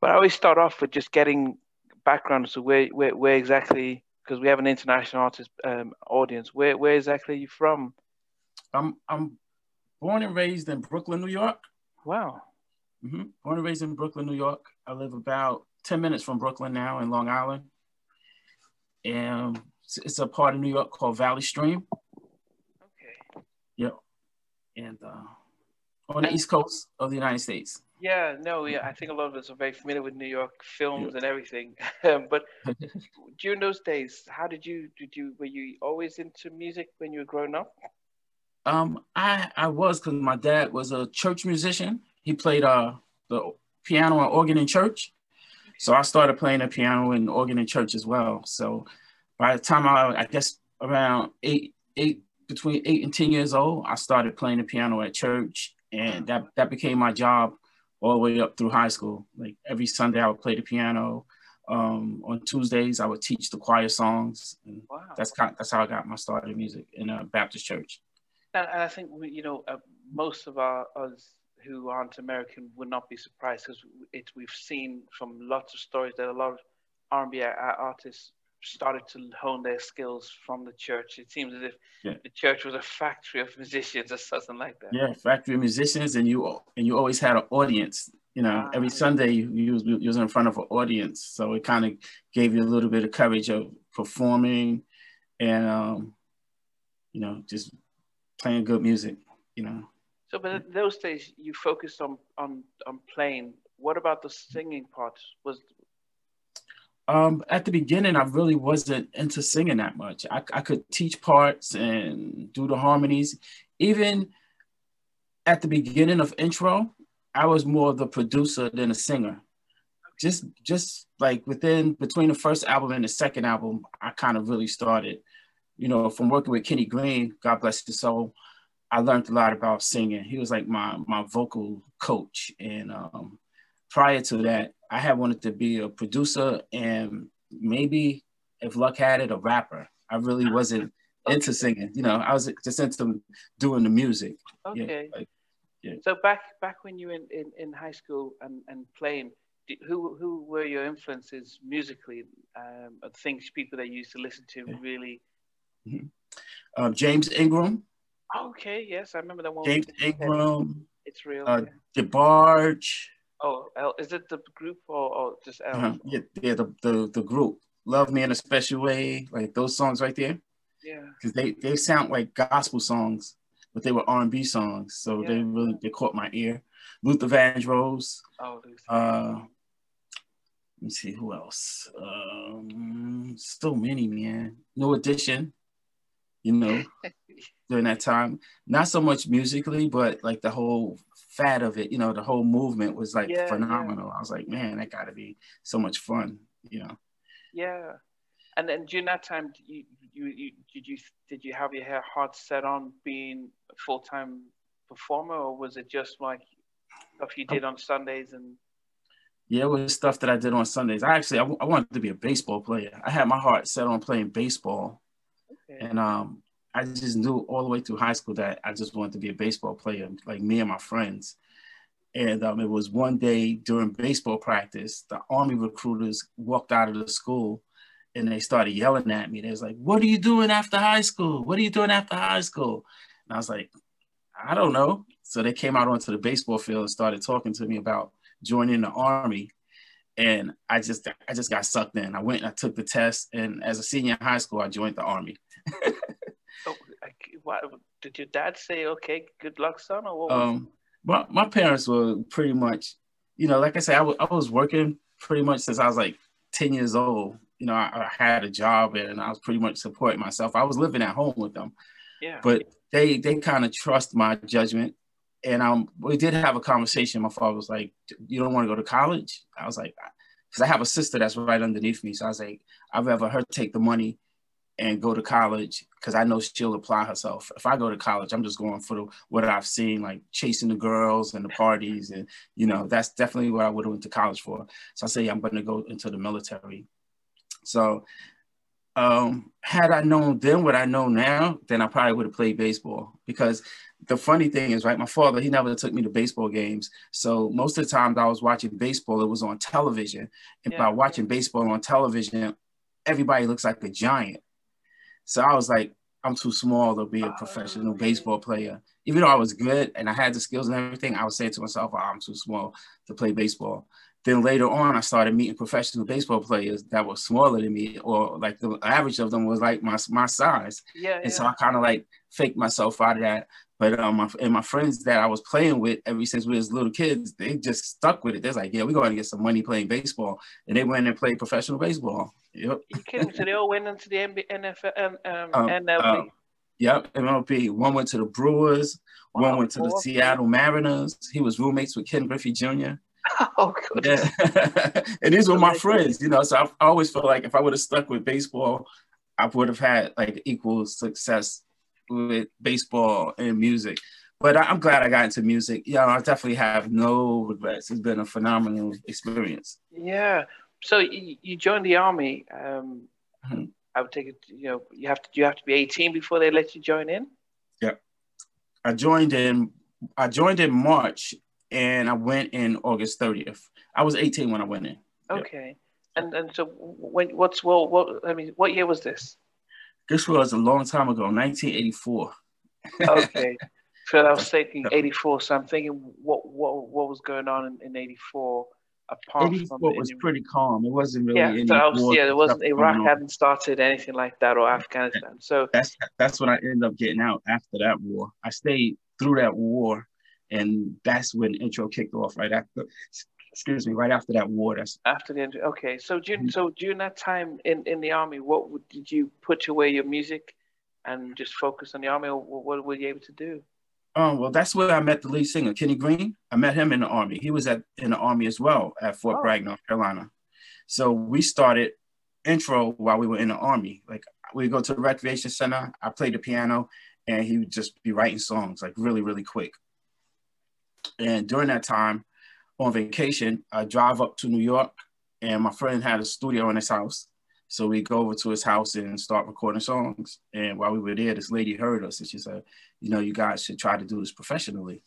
But I always start off with just getting background. So where where, where exactly? Because we have an international artist um, audience. Where where exactly are you from? I'm I'm born and raised in Brooklyn, New York. Wow. Mm-hmm. Born and raised in Brooklyn, New York. I live about 10 minutes from Brooklyn now in Long Island. And it's a part of New York called Valley Stream. Okay. Yep. And uh, on the East Coast of the United States. Yeah, no, yeah, I think a lot of us are very familiar with New York films and everything. Um, but during those days, how did you did you were you always into music when you were growing up? Um, I I was because my dad was a church musician. He played uh the piano and organ in church, so I started playing the piano and organ in church as well. So by the time I I guess around eight eight between eight and ten years old, I started playing the piano at church, and that that became my job all the way up through high school. Like every Sunday, I would play the piano. Um, on Tuesdays, I would teach the choir songs. And wow. That's kind, that's how I got my start in music in a Baptist church. And, and I think you know uh, most of our us who aren't American would not be surprised because it we've seen from lots of stories that a lot of R&B artists started to hone their skills from the church. It seems as if yeah. the church was a factory of musicians or something like that. Yeah, factory of musicians, and you and you always had an audience. You know, ah, every Sunday you, you, was, you was in front of an audience, so it kind of gave you a little bit of courage of performing, and um, you know, just playing good music. You know. So, but in those days, you focused on on on playing. What about the singing part? Was um, at the beginning, I really wasn't into singing that much. I, I could teach parts and do the harmonies. Even at the beginning of intro, I was more of the producer than a singer. Just, just like within between the first album and the second album, I kind of really started. You know, from working with Kenny Greene, God bless his soul, I learned a lot about singing. He was like my my vocal coach, and um, prior to that, I had wanted to be a producer and maybe, if luck had it, a rapper. I really wasn't into singing. You know, I was just into doing the music. Okay. Yeah, like, yeah. So back back when you were in, in, in high school and, and playing, who who were your influences musically? Um, things people that you used to listen to really. Mm-hmm. Um, James Ingram. Okay. Yes, I remember that one. James Ingram. It's real. Uh, yeah. DeBarge. Oh, El, is it the group or, or just El? Uh-huh. Yeah, yeah, the, the the group. Love Me in a Special Way, like those songs right there. Yeah. Because they, they sound like gospel songs, but they were R&B songs. So yeah. they really, they caught my ear. Luther Vandross. Oh, Luther. Uh, let me see who else. Um, so many, man. New Edition, you know, during that time. Not so much musically, but like the whole fat of it, you know, the whole movement was like yeah, phenomenal. Yeah. I was like, man, that got to be so much fun, you know. Yeah, and then during that time, you, you, you did you did you have your heart set on being a full time performer, or was it just like stuff you did on Sundays and? Yeah, it was stuff that I did on Sundays. I actually I, I wanted to be a baseball player. I had my heart set on playing baseball, okay. and um, I just knew all the way through high school that I just wanted to be a baseball player, like me and my friends. And um, it was one day during baseball practice, the Army recruiters walked out of the school and they started yelling at me. They was like, What are you doing after high school? What are you doing after high school? And I was like, I don't know. So they came out onto the baseball field and started talking to me about joining the Army. And I just I just got sucked in. I went and I took the test. And as a senior in high school, I joined the Army. what did your dad say? Okay, good luck, son, or what? Um, my my parents were pretty much, you know, like I said, I, w- I was working pretty much since I was like ten years old. You know, I, I had a job and I was pretty much supporting myself. I was living at home with them. Yeah. But they they kind of trust my judgment. And um, we did have a conversation. My father was like, "You don't want to go to college?" I was like, "Because I have a sister that's right underneath me." So I was like, "I'd rather her take the money and go to college because I know she'll apply herself. If I go to college, I'm just going for the, what I've seen, like chasing the girls and the parties, and you know that's definitely what I would have went to college for. So I say I'm going to go into the military. So um, had I known then what I know now, then I probably would have played baseball because the funny thing is, right, my father, he never took me to baseball games. So most of the times I was watching baseball, it was on television. And yeah. by watching baseball on television, everybody looks like a giant. So I was like, I'm too small to be a professional baseball player. Even though I was good and I had the skills and everything, I was saying to myself, oh, I'm too small to play baseball. Then later on, I started meeting professional baseball players that were smaller than me, or like the average of them was like my my size. Yeah. And yeah. so I kind of like faked myself out of that. But um, my, and my friends that I was playing with ever since we was little kids, they just stuck with it. They're like, yeah, we're going to get some money playing baseball. And they went and played professional baseball. Yep. You kidding? So they all went into the NBA, NFL, um, um, um? Um, yep, MLB. One went to the Brewers. Wow. One went to the Seattle Mariners. He was roommates with Ken Griffey Jr. Oh, goodness. Yeah. and these were my friends, you know. So I always felt like if I would have stuck with baseball, I would have had like equal success with baseball and music. But I'm glad I got into music. Yeah, I definitely have no regrets. It's been a phenomenal experience. Yeah. So you joined the army. Um, mm-hmm. I would take it. You know, you have to. You have to be 18 before they let you join in. Yeah. I joined in. I joined in March, and I went in August 30th. I was 18 when I went in. Okay. Yeah. And and so when what's well what I mean what year was this? This was a long time ago, 1984. okay. So I was thinking 84. So I'm thinking what what what was going on in, in 84 apart 84 from was pretty calm. It wasn't really yeah, so was, yeah, it wasn't Iraq hadn't started anything like that or Afghanistan. So that's that's when I ended up getting out after that war. I stayed through that war and that's when intro kicked off right after excuse me, right after that war. That's after the intro. okay. So during mm-hmm. so during that time in, in the army, what would, did you put away your music and just focus on the army, or what were you able to do? Oh well, that's where I met the lead singer, Kenny Greene. I met him in the army. He was at in the army as well at Fort oh. Bragg, North Carolina. So we started intro while we were in the army. Like we go to the recreation center. I played the piano, and he would just be writing songs like really, really quick. And during that time, on vacation, I drive up to New York, and my friend had a studio in his house. So we go over to his house and start recording songs. And while we were there, this lady heard us and she said, "You know, you guys should try to do this professionally."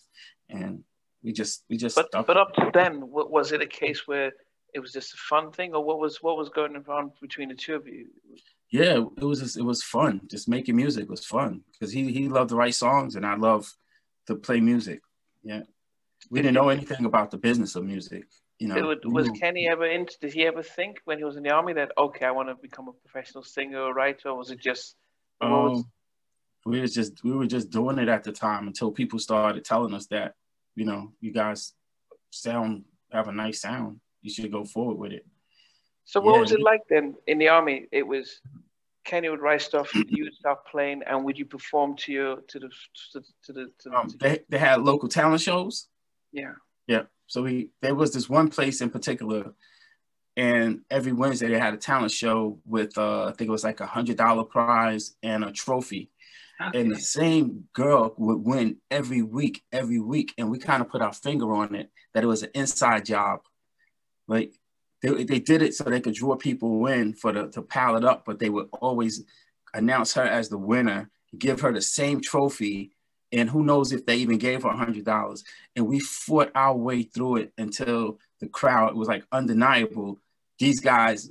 And we just, we just. But, but up to then, was it a case where it was just a fun thing, or what was what was going on between the two of you? Yeah, it was just, it was fun. Just making music was fun because he he loved to write songs and I love to play music. Yeah we didn't know anything about the business of music. You know, was, was Kenny ever into? Did he ever think when he was in the army that okay, I want to become a professional singer or writer? Or was it just? Um, was... we was just we were just doing it at the time until people started telling us that you know you guys sound have a nice sound. You should go forward with it. So what yeah. was it like then in the army? It was Kenny would write stuff, you would start playing, and would you perform to your to the to, to the to the? Um, they they had local talent shows. Yeah. Yeah. So we there was this one place in particular, and every Wednesday they had a talent show with uh, I think it was like a hundred dollar prize and a trophy. Okay. And the same girl would win every week, every week. And we kind of put our finger on it that it was an inside job. Like they, they did it so they could draw people in for the to pile it up, but they would always announce her as the winner, give her the same trophy and who knows if they even gave her a hundred dollars. And we fought our way through it until the crowd was like undeniable. These guys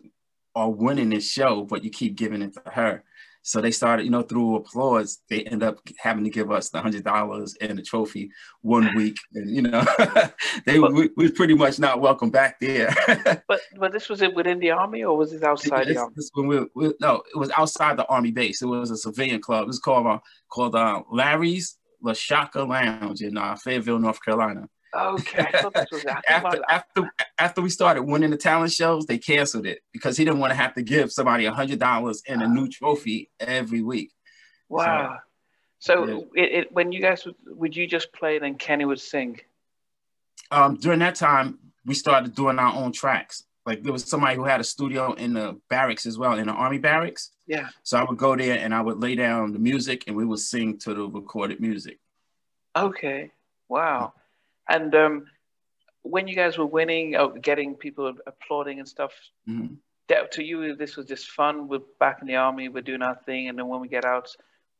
are winning this show, but you keep giving it to her. So they started, you know, through applause, they end up having to give us the hundred dollars and the trophy one week, and you know, they but, we, we pretty much not welcome back there. but but this was it within the army or was it outside this, the army? This when we, we, no, it was outside the army base. It was a civilian club. It was called uh, called uh, Larry's La Shaka Lounge in uh, Fayetteville, North Carolina. Okay. after, after, after we started winning the talent shows, they canceled it because he didn't want to have to give somebody a hundred dollars and a new trophy every week. Wow. So, so yeah. it, it, when you guys would, would you just play and then Kenny would sing? Um, during that time, we started doing our own tracks. Like there was somebody who had a studio in the barracks as well, in the army barracks. Yeah. So I would go there and I would lay down the music and we would sing to the recorded music. Okay. Wow. And um, when you guys were winning, or getting people applauding and stuff, mm-hmm. that, to you, this was just fun. We're back in the army, we're doing our thing. And then when we get out,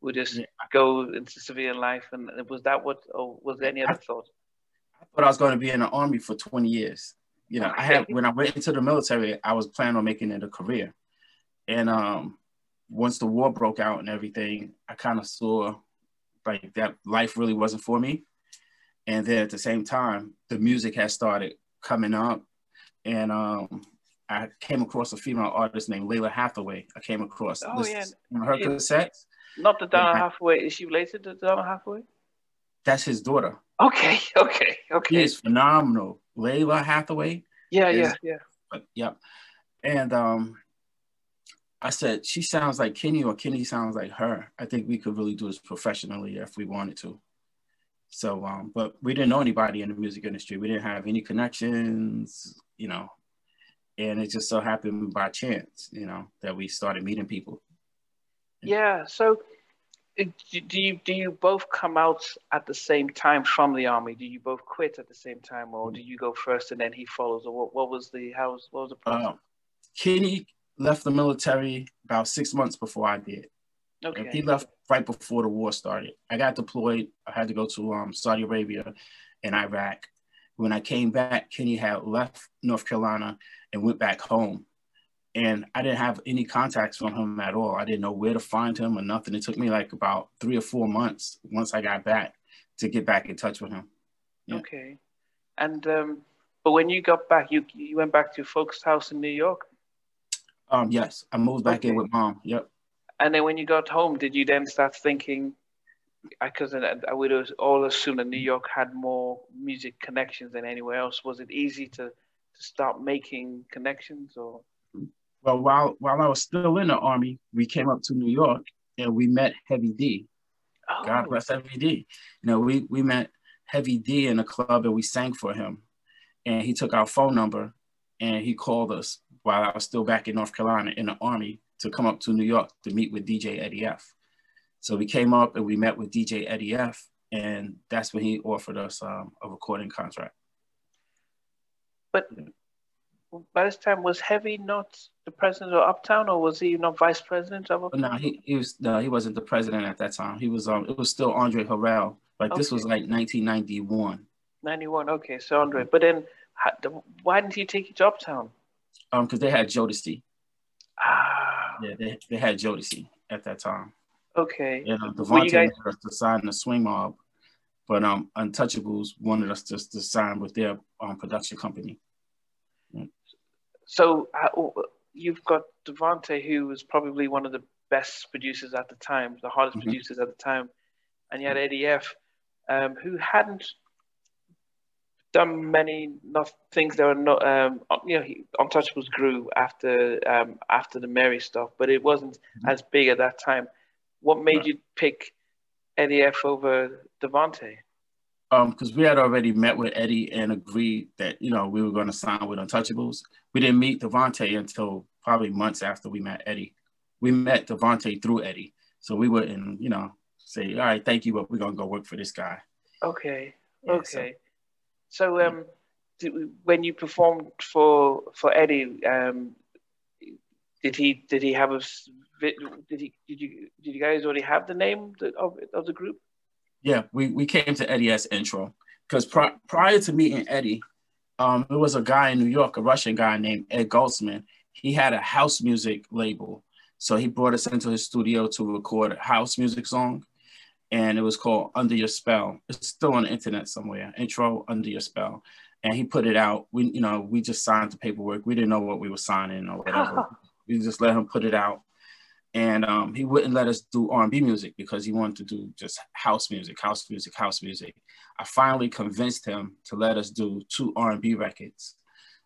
we just yeah. go into civilian life? And was that what, or was there any other I, thought? I thought I was going to be in the army for 20 years. You know, okay. I had when I went into the military, I was planning on making it a career. And um, once the war broke out and everything, I kind of saw like that life really wasn't for me. And then at the same time, the music had started coming up, and um, I came across a female artist named Lalah Hathaway. I came across oh, yeah. her yeah. cassettes. Not the Donny Hathaway. Is she related to Donny Hathaway? That's his daughter. Okay, okay, okay. She is phenomenal. Lalah Hathaway. Yeah, is, yeah, yeah. But, yep. And um, I said, she sounds like Kenny or Kenny sounds like her. I think we could really do this professionally if we wanted to. So, um, but we didn't know anybody in the music industry. We didn't have any connections, you know, and it just so happened by chance, you know, that we started meeting people. Yeah. So, do you do you both come out at the same time from the army? Do you both quit at the same time, or do you go first and then he follows? Or what, what was the how was, what was the process? Uh, Kenny left the military about six months before I did. Okay. And he left right before the war started. I got deployed. I had to go to um, Saudi Arabia and Iraq. When I came back, Kenny had left North Carolina and went back home. And I didn't have any contacts from him at all. I didn't know where to find him or nothing. It took me like about three or four months once I got back to get back in touch with him. Yeah. Okay. And um, but when you got back, you you went back to your folks' house in New York. Um, yes, I moved back okay. in with mom. Yep. And then when you got home, did you then start thinking? Because I would all assume that New York had more music connections than anywhere else. Was it easy to to start making connections, or? Well, while while I was still in the army, we came up to New York and we met Heavy D. Oh. God bless Heavy D. You know, we we met Heavy D in a club and we sang for him, and he took our phone number and he called us while I was still back in North Carolina in the army to come up to New York to meet with DJ Eddie F. So we came up and we met with DJ Eddie F. And that's when he offered us um, a recording contract. But by this time, was Heavy not the president of Uptown, or was he not vice president of Uptown? No, he, he was. No, he wasn't the president at that time. He was. Um, it was still Andre Harrell. Like okay. this was like 1991. 91. Okay, so Andre. But then, why didn't he take you to Uptown? Um, because they had Jodeci. Ah. Yeah, they, they had Jodeci at that time. Okay. And uh, DeVante guys... wanted us to sign the Swing Mob, but um, Untouchables wanted us just to sign with their um, production company. So uh, you've got DeVante, who was probably one of the best producers at the time, the hardest mm-hmm. producers at the time, and you had Eddie F, um, who hadn't done many not things that were not um, you know he, untouchables grew after um, after the mary stuff but it wasn't mm-hmm. as big at that time what made right. you pick eddie f over devante um because we had already met with eddie and agreed that you know we were going to sign with untouchables. We didn't meet devante until probably months after we met eddie. We met devante through eddie. So we wouldn't you know say all right thank you but we're going to go work for this guy. Okay. Yeah, okay. So so um, did, when you performed for for Eddie, um, did he did he have a did he did you did you guys already have the name of of the group? Yeah, we we came to Eddie as intro because pri- prior to meeting Eddie, um, there was a guy in New York, a Russian guy named Ed Goldsman. He had a house music label, so he brought us into his studio to record a house music song and it was called Under Your Spell. It's still on the internet somewhere. Intro Under Your Spell, and he put it out. We, you know, we just signed the paperwork. We didn't know what we were signing or whatever. we just let him put it out, and um, he wouldn't let us do R&B music because he wanted to do just house music, house music, house music. I finally convinced him to let us do two R&B records.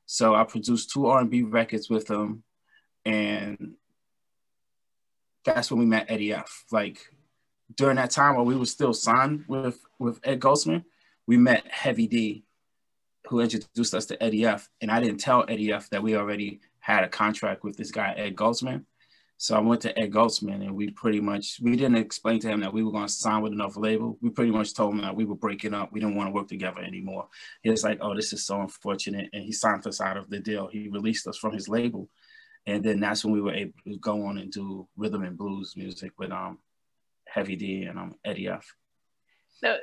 So I produced two R&B records with him, and that's when we met Eddie F. Like during that time while we were still signed with with Ed Goldsman, we met Heavy D, who introduced us to Eddie F. And I didn't tell Eddie F that we already had a contract with this guy Ed Goldsman. So I went to Ed Goldsman and we pretty much we didn't explain to him that we were going to sign with another label. We pretty much told him that we were breaking up. We didn't want to work together anymore. He was like, "Oh, this is so unfortunate," and he signed us out of the deal. He released us from his label, and then that's when we were able to go on and do rhythm and blues music with um Heavy D and um, Eddie F. Now,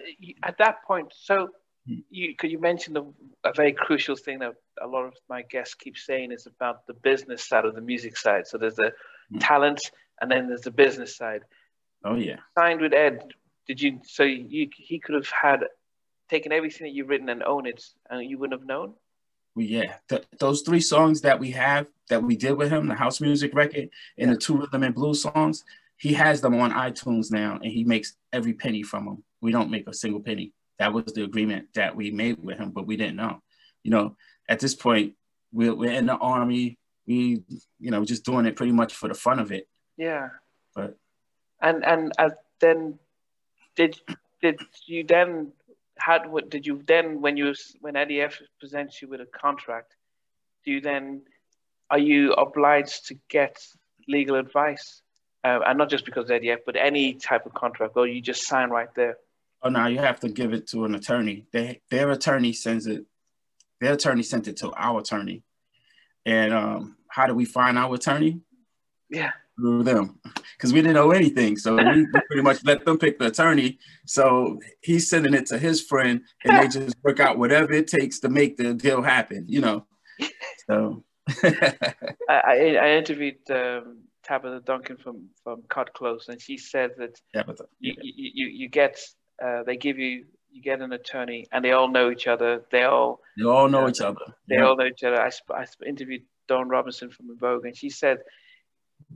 at that point, so you could you mentioned a, a, very crucial thing that a lot of my guests keep saying is about the business side of the music side. So there's the mm. Mm. talent, and then there's the business side. Oh yeah. Signed with Ed, did you? So you he could have had taken everything that you've written and own it, and you wouldn't have known. Well, yeah, Th- those three songs that we have that we did with him, the house music record and yeah. the two rhythm and blues songs, he has them on iTunes now, and he makes every penny from them. We don't make a single penny. That was the agreement that we made with him, but we didn't know. You know, at this point, we're, we're in the army. We, you know, just doing it pretty much for the fun of it. Yeah. But. And and uh, then, did did you then had what did you then when you when Eddie F presents you with a contract, do you then are you obliged to get legal advice? Uh, and not just because of Eddie F, but any type of contract, or you just sign right there. Oh no, you have to give it to an attorney. They, their attorney sends it. Their attorney sent it to our attorney. And um, how do we find our attorney? Yeah. Through them, because we didn't know anything. So we, pretty much let them pick the attorney. So he's sending it to his friend, and they just work out whatever it takes to make the deal happen. You know. So. I, I interviewed um, Tabitha Duncan from from Kut Klose, and she said that Tabitha, you, you, you, you get uh, they give you you get an attorney and they all know each other. They all they all know uh, each other. They yeah. all know each other. I, I interviewed Dawn Robinson from Vogue, and she said,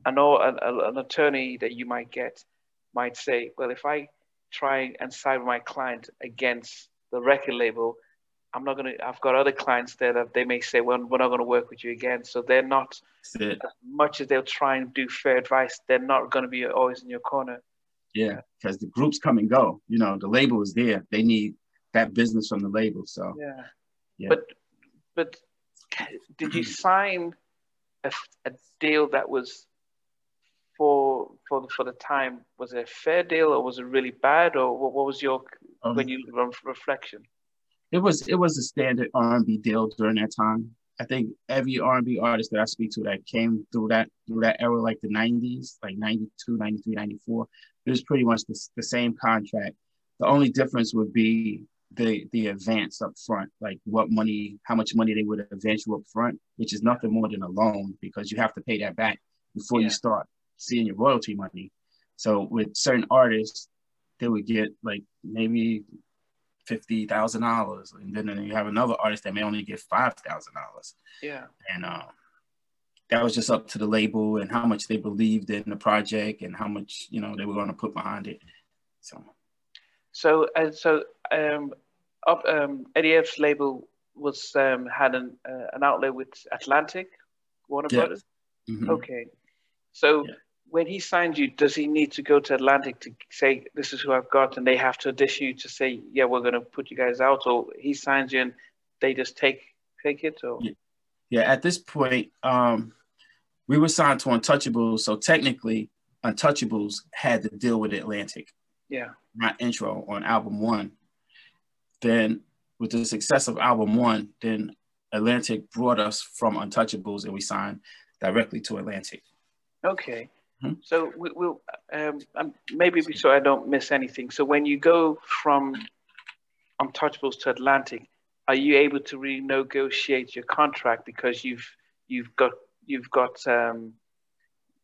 "I know an, an attorney that you might get might say, well, if I try and side with my client against the record label, I'm not gonna. I've got other clients there that they may say, well, we're not gonna work with you again. So they're not as much as they'll try and do fair advice. They're not gonna be always in your corner. Yeah, because the groups come and go. You know, the label is there. They need that business from the label. So yeah, yeah. But but did you sign a, a deal that was for for the, for the time? Was it a fair deal or was it really bad? Or what, what was your um, when you reflection? It was it was a standard R and B deal during that time. I think every R&B artist that I speak to that came through that through that era, like the 90s, like 92, 93, 94, it was pretty much the, the same contract. The only difference would be the the advance up front, like what money, how much money they would advance you up front, which is nothing more than a loan because you have to pay that back before yeah. you start seeing your royalty money. So with certain artists, they would get like maybe fifty thousand dollars, and then you have another artist that may only get five thousand dollars. Yeah, and um, that was just up to the label and how much they believed in the project and how much you know they were going to put behind it. So, so uh, so um, up um, Eddie F's label was um, had an uh, an outlet with Atlantic Warner yeah. Brothers. Mm-hmm. Okay, so. Yeah. When he signed you, does he need to go to Atlantic to say this is who I've got, and they have to audition you to say, yeah, we're going to put you guys out, or he signs you and they just take take it, or yeah yeah, at this point, um, we were signed to Untouchables, so technically, Untouchables had to deal with Atlantic. Yeah. Not intro on album one. Then, with the success of album one, then Atlantic brought us from Untouchables, and we signed directly to Atlantic. Okay. Mm-hmm. So we, will um, maybe so I don't miss anything. So when you go from Untouchables to Atlantic, are you able to renegotiate your contract because you've you've got you've got um,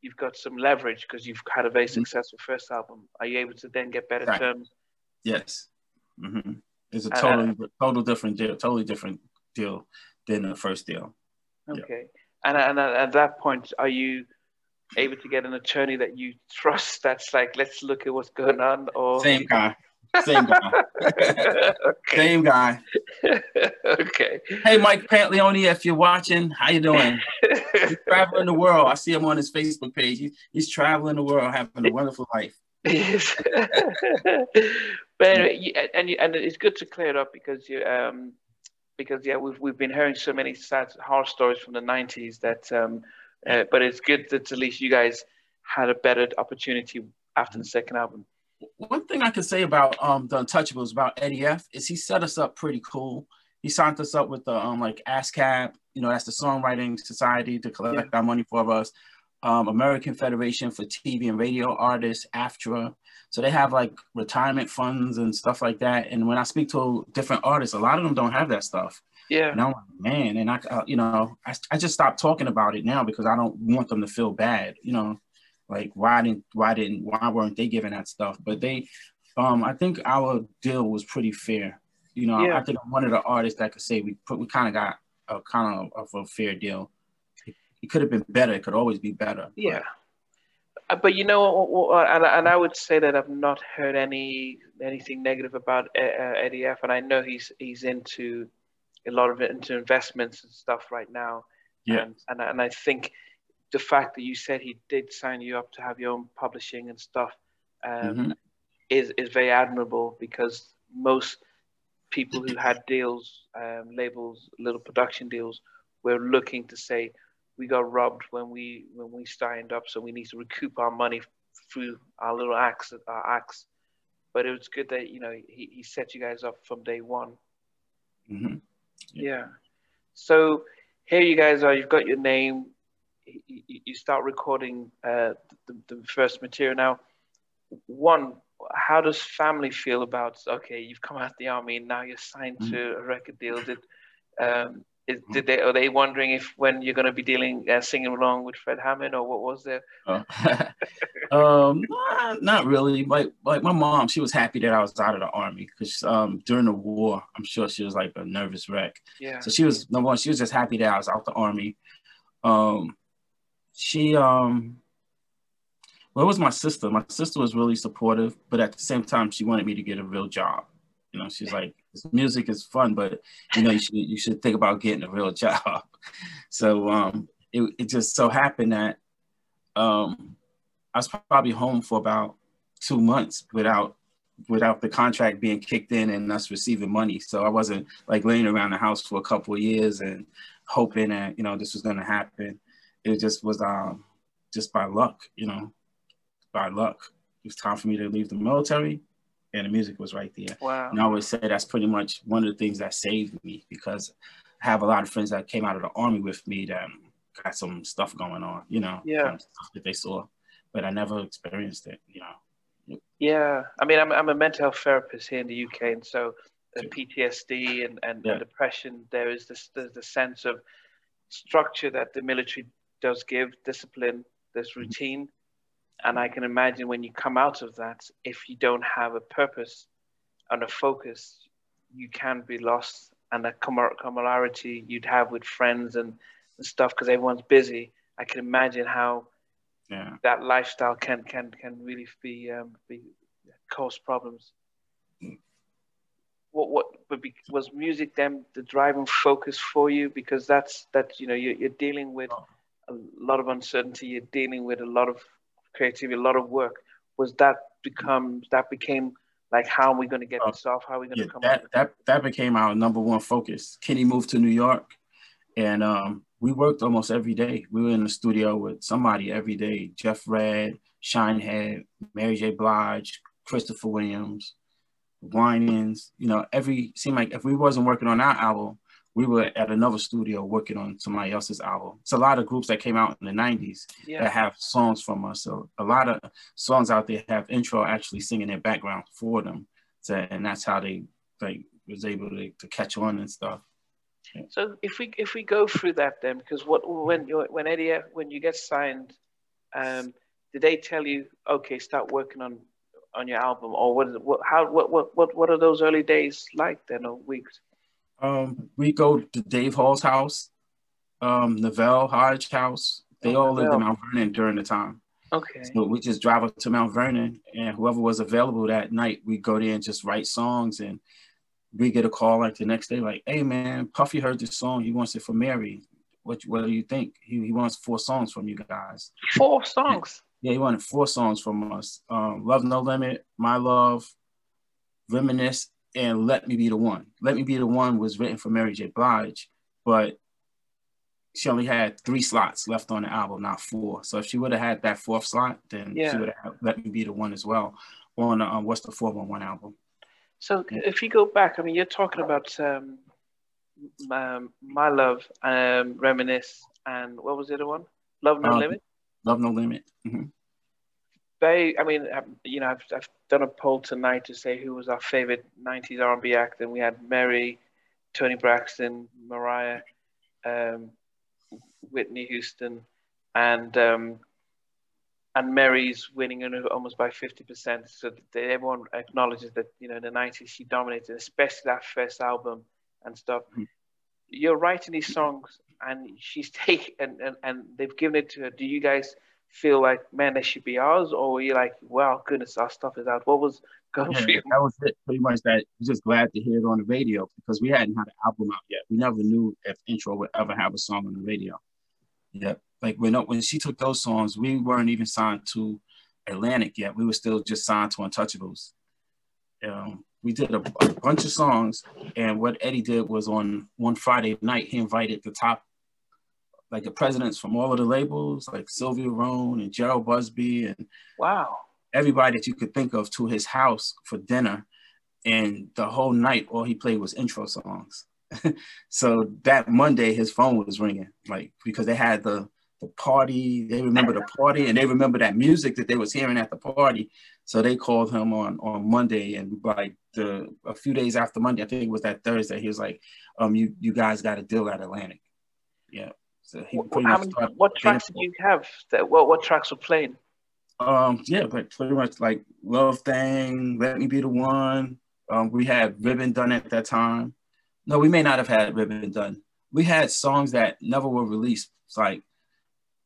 you've got some leverage because you've had a very mm-hmm. successful first album? Are you able to then get better right. terms? Yes, mm-hmm. it's a totally uh, total different deal, totally different deal than the first deal. Okay, and and at that point, are you able to get an attorney that you trust? That's like, let's look at what's going on, or same guy. Same guy. okay. Same guy. okay. Hey, Mike Pantaleone, if you're watching, how you doing? he's traveling the world. I see him on his Facebook page. He's, he's traveling the world, having a wonderful life. Yes. but anyway, and you, and it's good to clear it up because you um because yeah we've we've been hearing so many sad horror stories from the 90s that um uh, but it's good that at least you guys had a better opportunity after the second album one thing I can say about um the Untouchables about Eddie F is he set us up pretty cool. He signed us up with the um like ASCAP, you know, that's the Songwriting Society to collect yeah. our money for us. um, American Federation for TV and Radio Artists, AFTRA. So they have like retirement funds and stuff like that. And when I speak to different artists, a lot of them don't have that stuff. Yeah. And I'm like, man, and I, uh, you know, I, I just stopped talking about it now because I don't want them to feel bad. You know, like why didn't why didn't why weren't they giving that stuff? But they, um, I think our deal was pretty fair. You know, yeah. I think I'm one of the artists that could say we put we kind of got a kind of, of a fair deal. It, it could have been better. It could always be better. Yeah. But, uh, but you know, and, and I would say that I've not heard any anything negative about uh, Eddie F. And I know he's he's into a lot of it into investments and stuff right now. Yeah. And, and, and I think the fact that you said he did sign you up to have your own publishing and stuff um, mm-hmm. is, is very admirable because most people who had deals, um, labels, little production deals, were looking to say, we got robbed when we when we signed up, so we need to recoup our money through our little acts, our acts. But it was good that you know he, he set you guys up from day one. Mm-hmm. Yeah. So here you guys are. You've got your name. You, start recording uh, the, the first material now. One, how does family feel about? Okay, you've come out of the army, and now you're signed mm-hmm. to a record deal. Did um, is, mm-hmm. did they are they wondering if when you're going to be dealing uh, singing along with Fred Hammond or what was there? Oh. um, not really. Like like my mom, she was happy that I was out of the army because um, during the war, I'm sure she was like a nervous wreck. Yeah. So she was number one. She was just happy that I was out the army. Um, she um. Well, it was my sister. My sister was really supportive, but at the same time, she wanted me to get a real job. You know, she's like, music is fun, but you know, you should you should think about getting a real job. So um, it it just so happened that um, I was probably home for about two months without without the contract being kicked in and us receiving money. So I wasn't like laying around the house for a couple of years and hoping that you know this was going to happen. It just was um, just by luck, you know, by luck. It was time for me to leave the military and the music was right there. Wow. And I always say that's pretty much one of the things that saved me because I have a lot of friends that came out of the army with me that got some stuff going on, you know, yeah. stuff that they saw, but I never experienced it, you know. Yeah, I mean, I'm, I'm a mental health therapist here in the UK, and so the PTSD and, and, yeah. and depression, there is this the, the sense of structure that the military does give, discipline, this mm-hmm. routine. And I can imagine when you come out of that, if you don't have a purpose and a focus, you can be lost. And that camaraderie you'd have with friends and, and stuff, because everyone's busy. I can imagine how yeah. that lifestyle can can can really be um, be cause problems. What what but be, was music then the driving focus for you? Because that's that you know you're, you're dealing with oh. A lot of uncertainty. You're dealing with a lot of creativity, a lot of work, was that become that became like how are we going to get uh, this off? How are we going to yeah, come that, that that became our number one focus. Kenny moved to New York, and um, we worked almost every day. We were in the studio with somebody every day: Jeff Redd, Shinehead, Mary J. Blige, Christopher Williams, Winans. You know, every seemed like if we wasn't working on our album, we were at another studio working on somebody else's album. It's a lot of groups that came out in the 90s yeah. that have songs from us. So a lot of songs out there have intro actually singing their background for them. So, and that's how they like was able to, to catch on and stuff. Yeah. So if we if we go through that then, because what when you when Eddie when you get signed, um, did they tell you okay start working on on your album or what what how what what what what are those early days like then or weeks? Um, we go to Dave Hall's house, um, Neville Hodge house. They oh, all lived in Mount Vernon during the time. Okay. So we just drive up to Mount Vernon, and whoever was available that night, we go there and just write songs. And we get a call like the next day, like, "Hey man, Puffy heard this song. He wants it for Mary. What what do you think? He, he wants four songs from you guys. Four songs. Yeah, he wanted four songs from us. Um, Love No Limit, My Love, Reminisce, and Let Me Be the One. Let Me Be the One was written for Mary J. Blige, but she only had three slots left on the album, not four. So if she would have had that fourth slot, then yeah. she would have Let Me Be the One as well on uh, What's the 411 album. So if you go back, I mean, you're talking about um, um, My Love, um, Reminisce, and what was the other one? Love No uh, Limit? Love No Limit. Mm-hmm. They, I mean, you know, I've, I've done a poll tonight to say who was our favorite '90s R&B act, and we had Mary, Toni Braxton, Mariah, um, Whitney Houston, and um, and Mary's winning almost by 50%. So everyone acknowledges that, you know, in the 90s, she dominated, especially that first album and stuff. Mm-hmm. You're writing these songs and she's taken, and, and, and they've given it to her. Do you guys feel like, man, they should be ours? Or were you like, wow, goodness, our stuff is out? What was going yeah, for you? That was it, pretty much that. I'm just glad to hear it on the radio because we hadn't had an album out yet. We never knew if Intro would ever have a song on the radio. Yep like when when she took those songs, we weren't even signed to Atlantic yet. We were still just signed to Untouchables. Um, we did a, a, bunch of songs, and what Eddie did was on one Friday night, he invited the top, like the presidents from all of the labels, like Sylvia Rhone and Jheryl Busby, and wow, everybody that you could think of to his house for dinner. And the whole night, all he played was intro songs. so that Monday, his phone was ringing, like because they had the the party. They remember the party and they remember that music that they was hearing at the party. So they called him on on Monday and like the a few days after Monday, I think it was that Thursday. He was like, "Um, you you guys got a deal at Atlantic." Yeah. So he pretty much many, what tracks did you have? That what what tracks were playing? Um, yeah, but pretty much like Love Thing, Let Me Be the One. Um, we had Ribbon done at that time. No, we may not have had Ribbon done. We had songs that never were released. It's like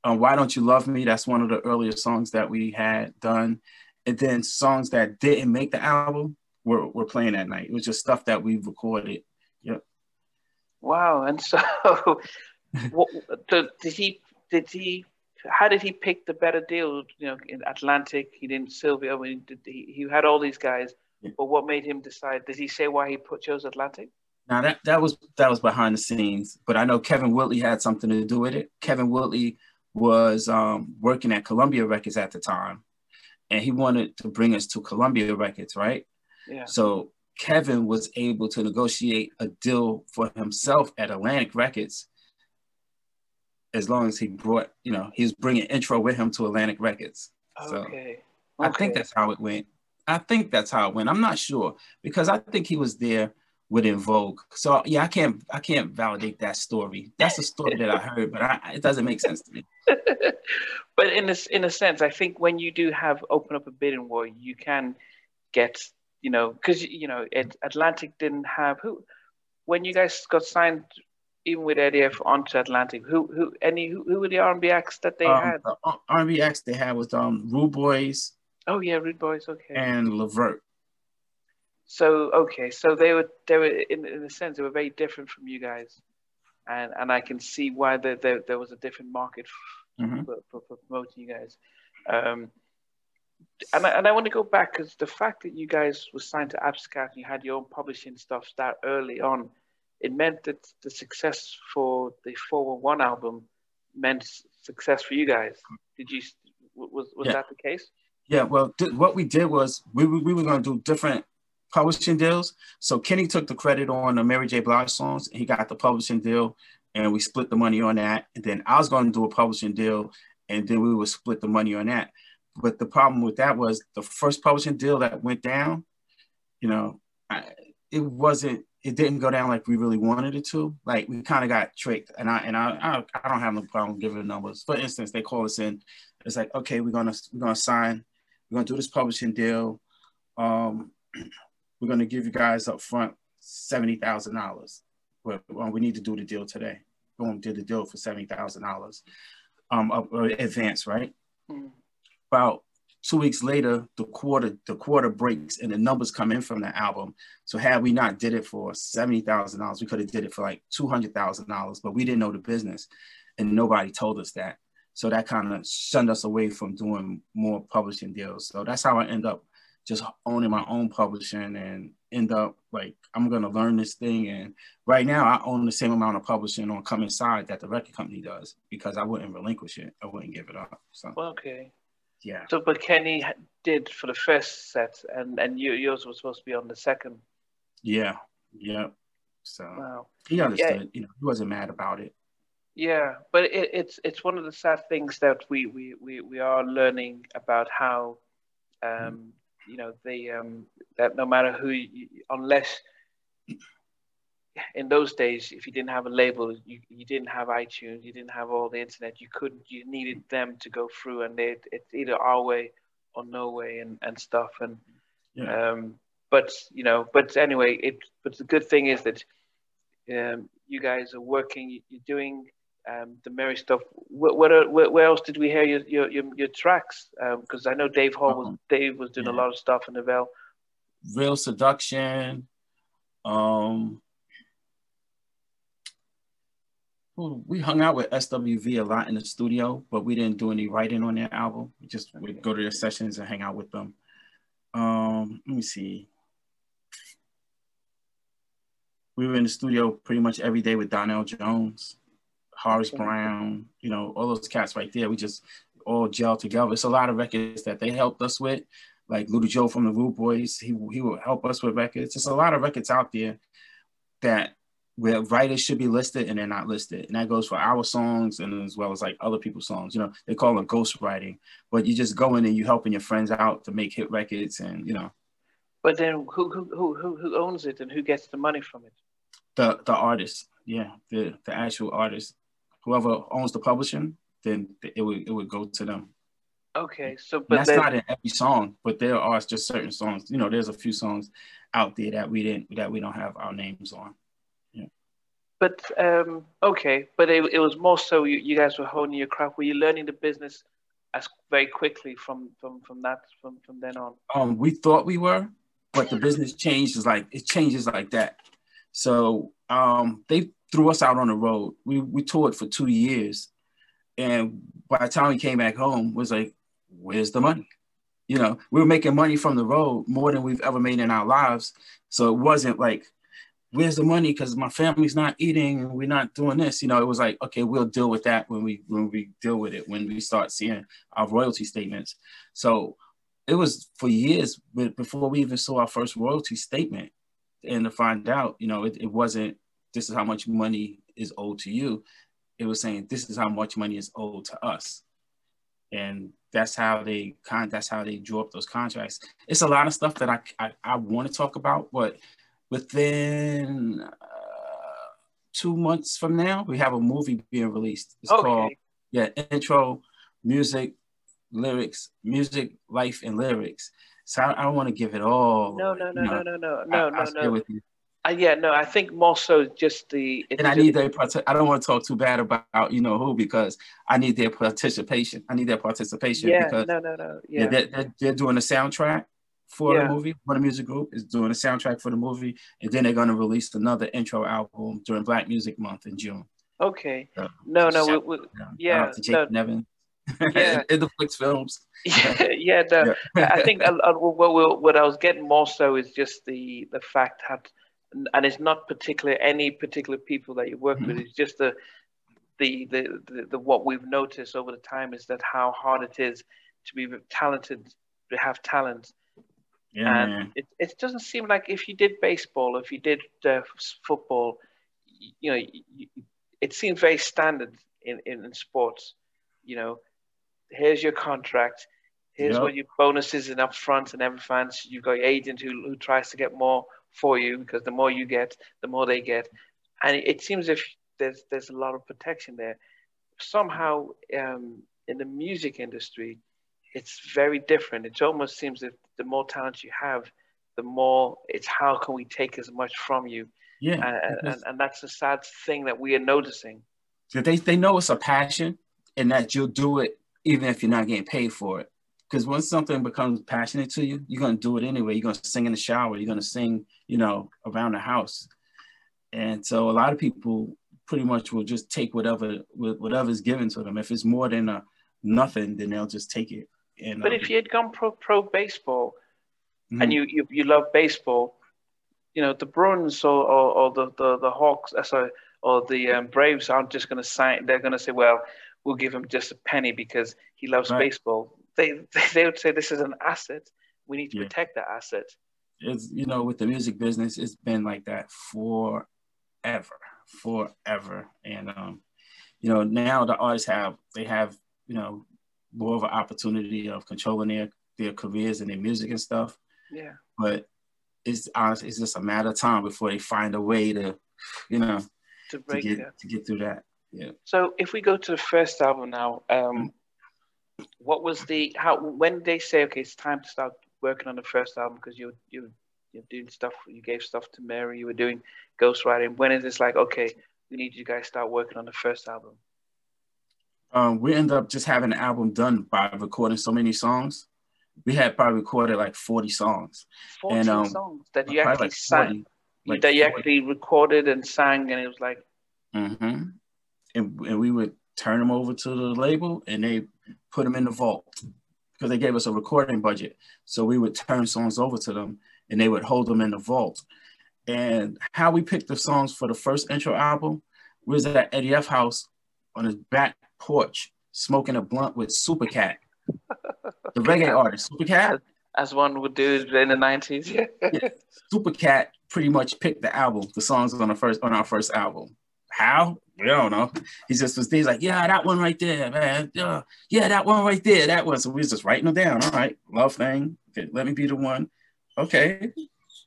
um, Why Don't You Love Me? That's one of the earlier songs that we had done. And then songs that didn't make the album were, were playing that night. It was just stuff that we recorded. Yep. Wow. And so what, did he, did he, how did he pick the better deal? You know, in Atlantic, he didn't Sylvia. I mean, did he, he had all these guys, yeah. but what made him decide? Did he say why he put chose Atlantic? Now that that was that was behind the scenes, but I know Kevin Whitley had something to do with it. Kevin Whitley was um, working at Columbia Records at the time, and he wanted to bring us to Columbia Records, right? Yeah. So Kevin was able to negotiate a deal for himself at Atlantic Records, as long as he brought, you know, he was bringing intro with him to Atlantic Records. Okay. So okay. I think that's how it went. I think that's how it went. I'm not sure because I think he was there with En Vogue. So yeah, I can't I can't validate that story. That's a story that I heard, but I, it doesn't make sense to me. but in this in a sense, I think when you do have open up a bidding war, you can get you know because you know it, Atlantic didn't have who when you guys got signed even with Eddie F onto Atlantic. Who who any who, who were the R&B acts that they um, had? The R&B acts they had was um Rude Boys. Oh yeah, Rude Boys. Okay. And Levert. So okay, so they were they were in in a sense they were very different from you guys, and and I can see why there there, there was a different market mm-hmm. for, for, for, promoting you guys. Um, and I, and I want to go back because the fact that you guys were signed to ASCAP and you had your own publishing stuff start early on, it meant that the success for the 411 album meant success for you guys. Did you was was yeah. that the case? Yeah. Well, what we did was we we were going to do different publishing deals. So Kenny took the credit on the Mary J. Blige songs. He got the publishing deal, and we split the money on that. And then I was going to do a publishing deal, and then we would split the money on that. But the problem with that was the first publishing deal that went down. You know, I, it wasn't. It didn't go down like we really wanted it to. Like we kind of got tricked, and I and I, I I don't have no problem giving numbers. For instance, they call us in. It's like, okay, we're gonna we're gonna sign. We're gonna do this publishing deal. Um, we're going to give you guys up front $70,000. Well, we need to do the deal today. Boom, did the deal for $70,000 um, advance, right? Mm. About two weeks later, the quarter the quarter breaks and the numbers come in from the album. So had we not did it for seventy thousand dollars, we could have did it for like two hundred thousand dollars, but we didn't know the business, and nobody told us that. So that kind of shunned us away from doing more publishing deals. So that's how I end up just owning my own publishing and end up like I'm gonna learn this thing. And right now I own the same amount of publishing on Come Inside that the record company does because I wouldn't relinquish it. I wouldn't give it up. So okay. Yeah. So but Kenny did for the first set and and you yours was supposed to be on the second. Yeah. Yeah. So wow. he understood, yeah. you know, he wasn't mad about it. Yeah, but it, it's it's one of the sad things that we we, we, we are learning about how, um, you know, the um, that no matter who, you, unless in those days, if you didn't have a label, you, you didn't have iTunes, you didn't have all the internet, you couldn't, you needed them to go through, and they it's either our way or no way, and and stuff, and yeah. um, but you know, but anyway, it but the good thing is that um, you guys are working, you're doing um, the Mary stuff. Where, where, where, else did we hear your your, your, your tracks? Because um, I know Dave Hall was um, Dave was doing yeah. a lot of stuff in the Veil. Real seduction. Um, we hung out with SWV a lot in the studio, but we didn't do any writing on their album. We just would go to their sessions and hang out with them. Um, let me see. We were in the studio pretty much every day with Donell Jones. Horace Brown, you know, all those cats right there. We just all gel together. It's a lot of records that they helped us with, like Little Joe from the Rude Boys. He he will help us with records. There's a lot of records out there that where writers should be listed and they're not listed. And that goes for our songs and as well as like other people's songs. You know, they call it ghost writing, but you just go in and you helping your friends out to make hit records and you know. But then who who who who owns it and who gets the money from it? The the artist, yeah, the the actual artist whoever owns the publishing, then it would it would go to them. Okay, so but that's then, not in every song, but there are just certain songs. You know, there's a few songs out there that we didn't that we don't have our names on. Yeah. But um, okay, but it, it was more so you, you guys were honing your craft. Were you learning the business as very quickly from from from that from from then on? Um, we thought we were, but the business changes like it changes like that. So um, they threw us out on the road. We we toured for two years, and by the time we came back home, was like, where's the money? You know, we were making money from the road more than we've ever made in our lives. So it wasn't like, where's the money? Because my family's not eating and we're not doing this. You know, it was like, okay, we'll deal with that when we when we deal with it when we start seeing our royalty statements. So it was for years before we even saw our first royalty statement, and to find out, you know, it, it wasn't this is how much money is owed to you. It was saying this is how much money is owed to us. And that's how they kind that's how they drew up those contracts. It's a lot of stuff that I I, I want to talk about, but within uh, two months from now, we have a movie being released. It's okay. called yeah, intro, music, lyrics, music, life, and lyrics. So I, I don't want to give it all. No, no, no, you know, no, no, no, no, I, no. no. With you. Uh, yeah, no, I think more so just the. And I need their part. I don't want to talk too bad about you know who because I need their participation. I need their participation. Yeah, because no, no, no. Yeah, yeah they're, they're, they're doing a soundtrack for yeah. the movie. for the music group is doing a soundtrack for the movie, and then they're going to release another intro album during Black Music Month in June. Okay. So, no, no, we, we, yeah, to Jake no. Nevin. Yeah. in the Flix films. yeah, yeah, no. yeah. I think uh, uh, what, what I was getting more so is just the the fact that and it's not particular any particular people that you work mm-hmm. with. It's just the, the, the the the what we've noticed over the time is that how hard it is to be talented, to have talent. Yeah, and it, it doesn't seem like if you did baseball, if you did uh, football, you know, it seems very standard in, in, in sports. You know, here's your contract, here's yep. what your bonuses and upfront and everything. You've got your agent who, who tries to get more for you because the more you get, the more they get, and it seems if there's there's a lot of protection there. Somehow, um, in the music industry, it's very different. It almost seems that the more talent you have, the more it's how can we take as much from you. Yeah, and, and, and that's a sad thing that we are noticing. They they know it's a passion, and that you'll do it even if you're not getting paid for it. Because once something becomes passionate to you, you're gonna do it anyway. You're gonna sing in the shower. You're gonna sing, you know, around the house. And so a lot of people pretty much will just take whatever whatever is given to them. If it's more than a nothing, then they'll just take it. And, but um, if you had gone pro pro baseball, mm-hmm. and you, you you love baseball, you know the Bruins or, or, or the, the the Hawks, uh, sorry, or the um, Braves aren't just going to sign. They're going to say, well, we'll give him just a penny because he loves right. baseball they they would say this is an asset. We need to yeah. protect that asset. It's you know with the music business, it's been like that forever, forever, and um, you know, now the artists have they have you know more of an opportunity of controlling their their careers and their music and stuff. Yeah. But it's honestly it's just a matter of time before they find a way to, you know, to break to get, to get through that. Yeah. So if we go to the first album now, um, what was the how when did they say okay it's time to start working on the first album because you you you're doing stuff you gave stuff to Mary you were doing ghostwriting when is this like okay we need you guys start working on the first album um, we ended up just having an album done by recording so many songs we had probably recorded like 40 songs 40 and, um, songs that you actually like sang like that you 40. actually recorded and sang and it was like Mm-hmm. And, and we would turn them over to the label and they put them in the vault because they gave us a recording budget. So we would turn songs over to them and they would hold them in the vault. And how we picked the songs for the first intro album was at Eddie F house on his back porch smoking a blunt with Super Cat, the reggae artist. Super Cat, as one would do in the 90s yeah yeah, Super Cat pretty much picked the album, the songs on the first on our first album. How? We don't know. He just was things like, yeah, that one right there, man. Yeah, yeah, that one right there, that one. So we was just writing them down. All right, love thing. Okay, let me be the one. Okay,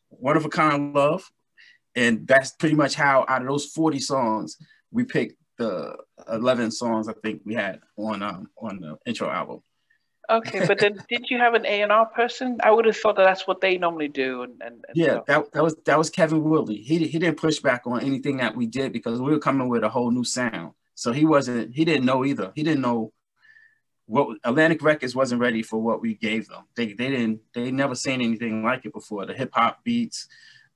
one of a kind of love, and that's pretty much how out of those forty songs we picked the eleven songs I think we had on um on the intro album. okay but then did you have an A&R person I would have thought that that's what they normally do and, and, and Yeah, stuff. that, that was that was Kevin Woodley. He he didn't push back on anything that we did because we were coming with a whole new sound. So he wasn't he didn't know either. He didn't know what Atlantic Records wasn't ready for what we gave them. They they didn't they never seen anything like it before. The hip hop beats,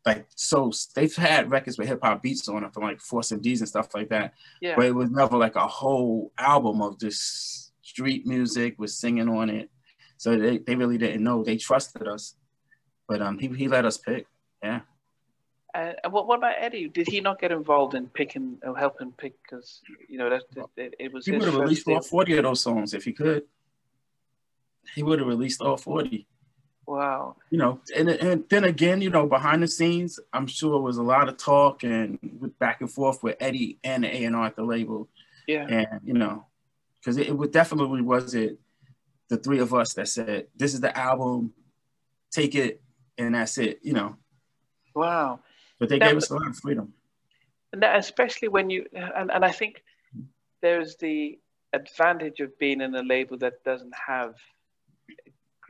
like so they've had records with hip hop beats on it from like Force MDs and stuff like that. yeah But it was never like a whole album of just street music with singing on it. So they, they really didn't know. They trusted us. But um he, he let us pick. Yeah. Uh, and what, what about Eddie? Did he not get involved in picking or helping pick? Because you know that, that it, it was He would have released all 40 of those songs if he could. He would have released all 40. Wow. You know, and, and then again, you know, behind the scenes, I'm sure it was a lot of talk and with back and forth with Eddie and the A&R at the label. Yeah. And, you know, because it, it definitely was it the three of us that said, this is the album, take it, and that's it, you know. Wow. But they That gave was- us a lot of freedom. And that, especially when you and, and I think mm-hmm. there's the advantage of being in a label that doesn't have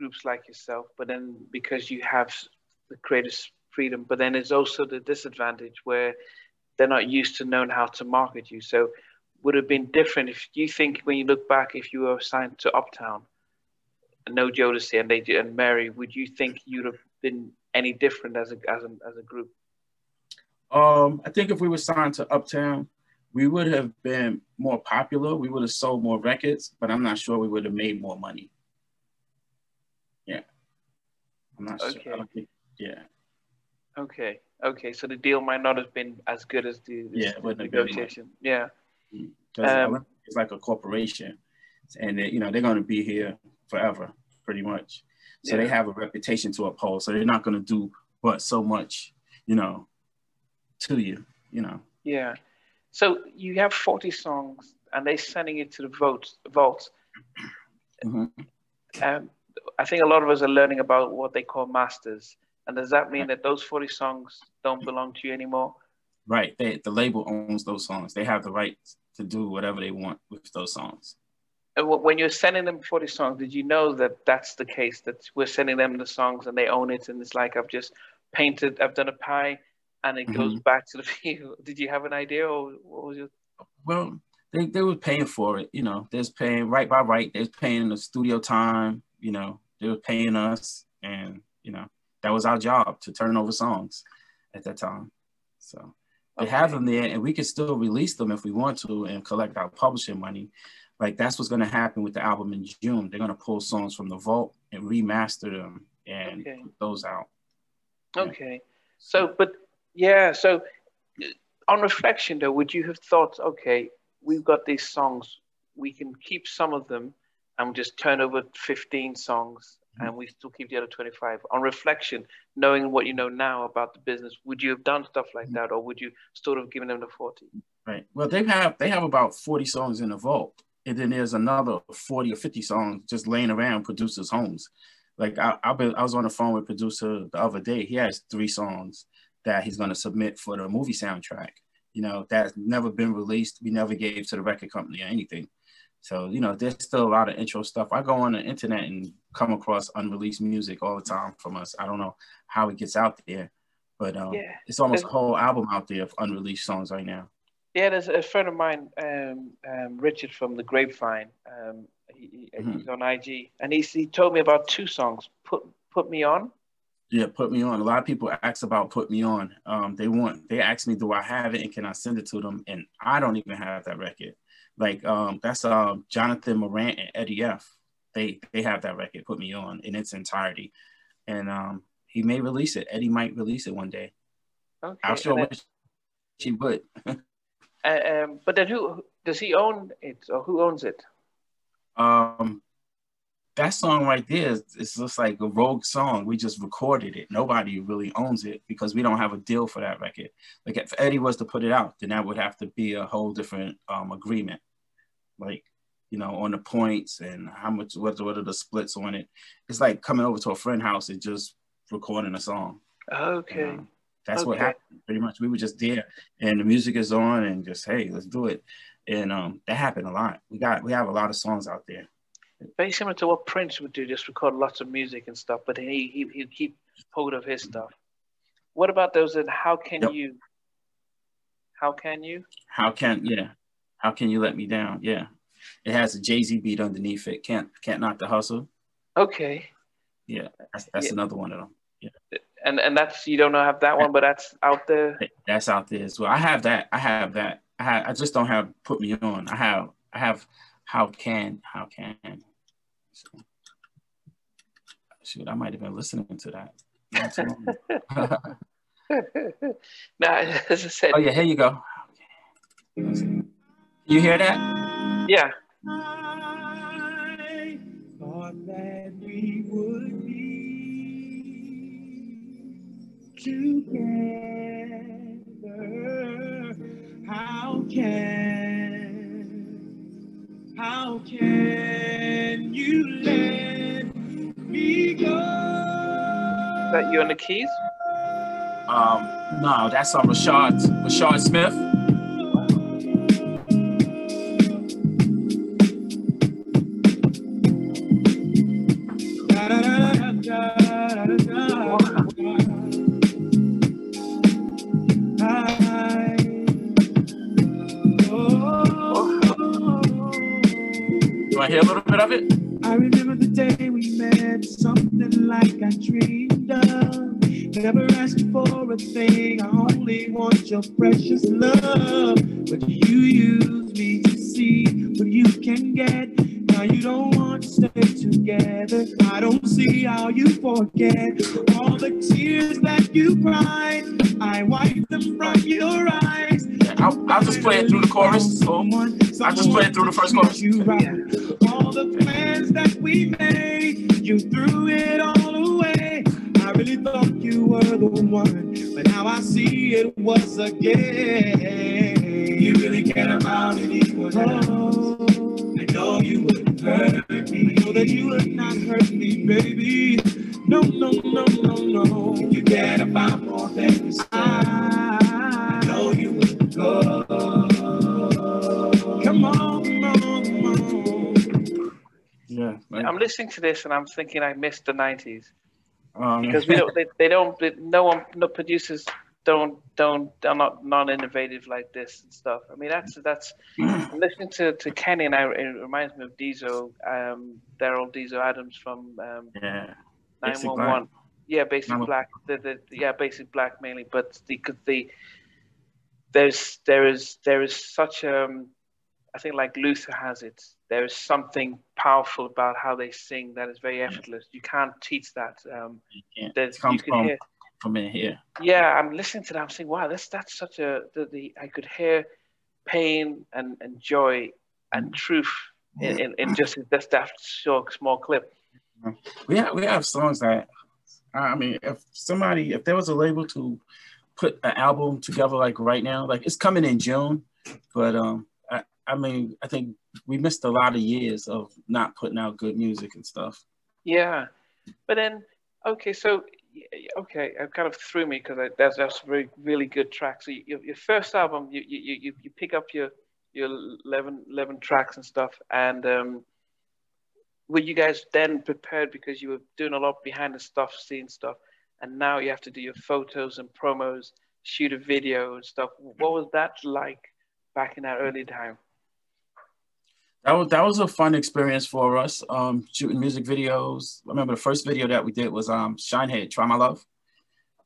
groups like yourself, but then because you have the creative freedom, but then it's also the disadvantage where they're not used to knowing how to market you. So would have been different if you think when you look back if you were signed to Uptown, no Jodeci and they and Mary, would you think you'd have been any different as a as a as a group? Um, I think if we were signed to Uptown, we would have been more popular. We would have sold more records, but I'm not sure we would have made more money. Yeah, I'm not Okay. sure. Think, yeah, Okay. Okay. So the deal might not have been as good as the, the Yeah, it wouldn't been negotiation. Yeah. Um, it's like a corporation, and they, you know they're going to be here forever, pretty much. So they have a reputation to uphold. So they're not going to do but so much, you know, to you, you know. Yeah. So you have 40 songs and they're sending it to the vote, vault. Mhm. Um, I think a lot of us are learning about what they call masters. And does that mean that those 40 songs don't belong to you anymore? Right. They, the label owns those songs. They have the right to do whatever they want with those songs. And when you're sending them 40 songs, did you know that that's the case, that we're sending them the songs and they own it? And it's like, I've just painted, I've done a pie and it goes mm-hmm. back to the field. Did you have an idea or what was your Well, they, they were paying for it, you know. There's paying right by right. There's paying the studio time, you know. They were paying us, and you know that was our job to turn over songs at that time. So they have them there, and we can still release them if we want to and collect our publishing money. Like that's what's going to happen with the album in June. They're going to pull songs from the vault and remaster them and Okay. put those out. Yeah. Okay. So, but yeah, so on reflection though, would you have thought, okay, we've got these songs, we can keep some of them and just turn over 15 songs mm-hmm. and we still keep the other 25 on reflection knowing what you know now about the business would you have done stuff like mm-hmm. that or would you still have given them the 40 right. Well they have they have about 40 songs in the vault and then there's another 40 or 50 songs just laying around producers homes. Like I, I, been, I was on the phone with producer the other day. He has three songs that he's going to submit for the movie soundtrack. You know that's never been released. We never gave to the record company or anything so, you know, there's still a lot of intro stuff. I go on the internet and come across unreleased music all the time from us. I don't know how it gets out there, but um, yeah. it's almost a whole album out there of unreleased songs right now. Yeah, there's a friend of mine, um, um, Richard from the Grapevine. Um, he, mm-hmm. He's on IG, and he he told me about two songs. Put put me on. Yeah, put me on. A lot of people ask about put me on. Um, they want they ask me, do I have it, and can I send it to them? And I don't even have that record. Like um, that's um, Jonathan Morant and Eddie F. They they have that record put me on in its entirety, and um, he may release it. Eddie might release it one day. Okay. I'm sure then, he would. uh, um, but then who does he own it, or who owns it? Um, that song right there is it's just like a rogue song. We just recorded it. Nobody really owns it because we don't have a deal for that record. Like if Eddie was to put it out, then that would have to be a whole different um, agreement. Like, you know, on the points and how much what, what are the splits on it. It's like coming over to a friend house and just recording a song. Okay. That's okay. what happened pretty much. We were just there and the music is on and just hey, let's do it. And um, that happened a lot. We got we have a lot of songs out there very similar to what Prince would do, just record lots of music and stuff, but he, he, he'd keep hold of his stuff. What about those that how can yep. you? How can you? How can, yeah. How can you let me down? Yeah. It has a Jay Z beat underneath it. Can't, can't knock the hustle. Okay. Yeah. That's, that's yeah. another one of them. Yeah. And, and that's, you don't know have that one, but that's out there. That's out there as well. I have that. I have that. I have, I just don't have put me on. I have, I have, how can, how can, so, shoot, I might have been listening to that. no, as I said. Oh yeah, here you go. You hear that? Yeah. together. How can, how can that you on the keys? Um, no, that's on Rashad, Rashad Smith. Hear a little bit of it? I remember the day we met, something like I dreamed of. Never asked for a thing, I only want your precious love. But you use me to see what you can get. Now you don't want to stay together. I don't see how you forget all the tears that you cried. I wipe them from your eyes. I'll, I'll just play it through the chorus. So I'll just play it through the first chorus. All the plans that we made, you threw it all away. I really thought you were the one, but now I see it was a game. You really care about anyone else. I know you wouldn't hurt me. I Know that you would not hurt me, baby. No, no, no, no, no. You care about more than you Come on, come on, come on. Yeah, I'm listening to this and I'm thinking I missed the 90s. Um, because we don't, they, they don't, they, no one, no producers don't, don't, are not non-innovative like this and stuff. I mean, that's, that's, I'm listening to, to Kenny and I, it reminds me of Diesel, um, Daryl Diesel Adams from um, yeah. 911. Yeah, basic black. The, the, yeah, basic black mainly, but the, the, there's, there is, there is such, um, I think like Luther has it, there is something powerful about how they sing that is very effortless. You can't teach that. Um, you can't. It comes from, hear, from in here. Yeah, I'm listening to that. I'm saying, wow, that's that's such a the, the I could hear pain and, and joy and truth in, in, in just just that short small clip. We have we have songs that I mean, if somebody if there was a label to put an album together like right now, like it's coming in June, but um, I, I mean, I think we missed a lot of years of not putting out good music and stuff. Yeah, but then okay, so okay, it kind of threw me because that's that's very really good track. So you, your first album, you you you you pick up your your 11, 11 tracks and stuff, and um, were you guys then prepared because you were doing a lot behind the stuff, seeing stuff, and now you have to do your photos and promos, shoot a video and stuff. What was that like back in that early time? That was that was a fun experience for us. Um, shooting music videos. I remember the first video that we did was um Shinehead, Try My Love.